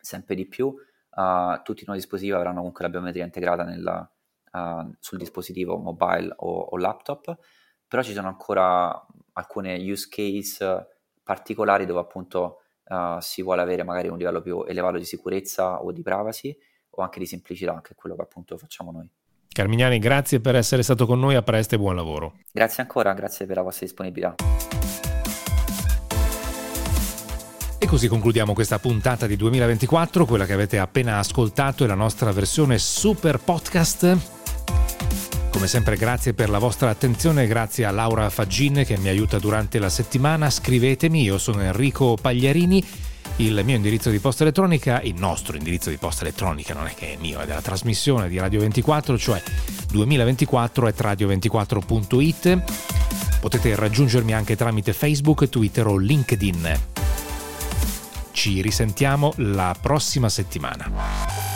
sempre di più, uh, tutti i nuovi dispositivi avranno comunque la biometria integrata nella, uh, sul dispositivo mobile o, o, laptop, però ci sono ancora alcune use case particolari dove appunto uh, si vuole avere magari un livello più elevato di sicurezza o di privacy o anche di semplicità, che è quello che appunto facciamo noi. Carmignani, grazie per essere stato con noi, a presto e buon lavoro. Grazie ancora, grazie per la vostra disponibilità. E così concludiamo questa puntata di 2024, quella che avete appena ascoltato è la nostra versione super podcast. Come sempre grazie per la vostra attenzione, grazie a Laura Faggin che mi aiuta durante la settimana. Scrivetemi, io sono Enrico Pagliarini. Il mio indirizzo di posta elettronica, il nostro indirizzo di posta elettronica, non è che è mio, è della trasmissione di Radio 24, cioè 2024 at radio24.it. Potete raggiungermi anche tramite Facebook, Twitter o LinkedIn. Ci risentiamo la prossima settimana.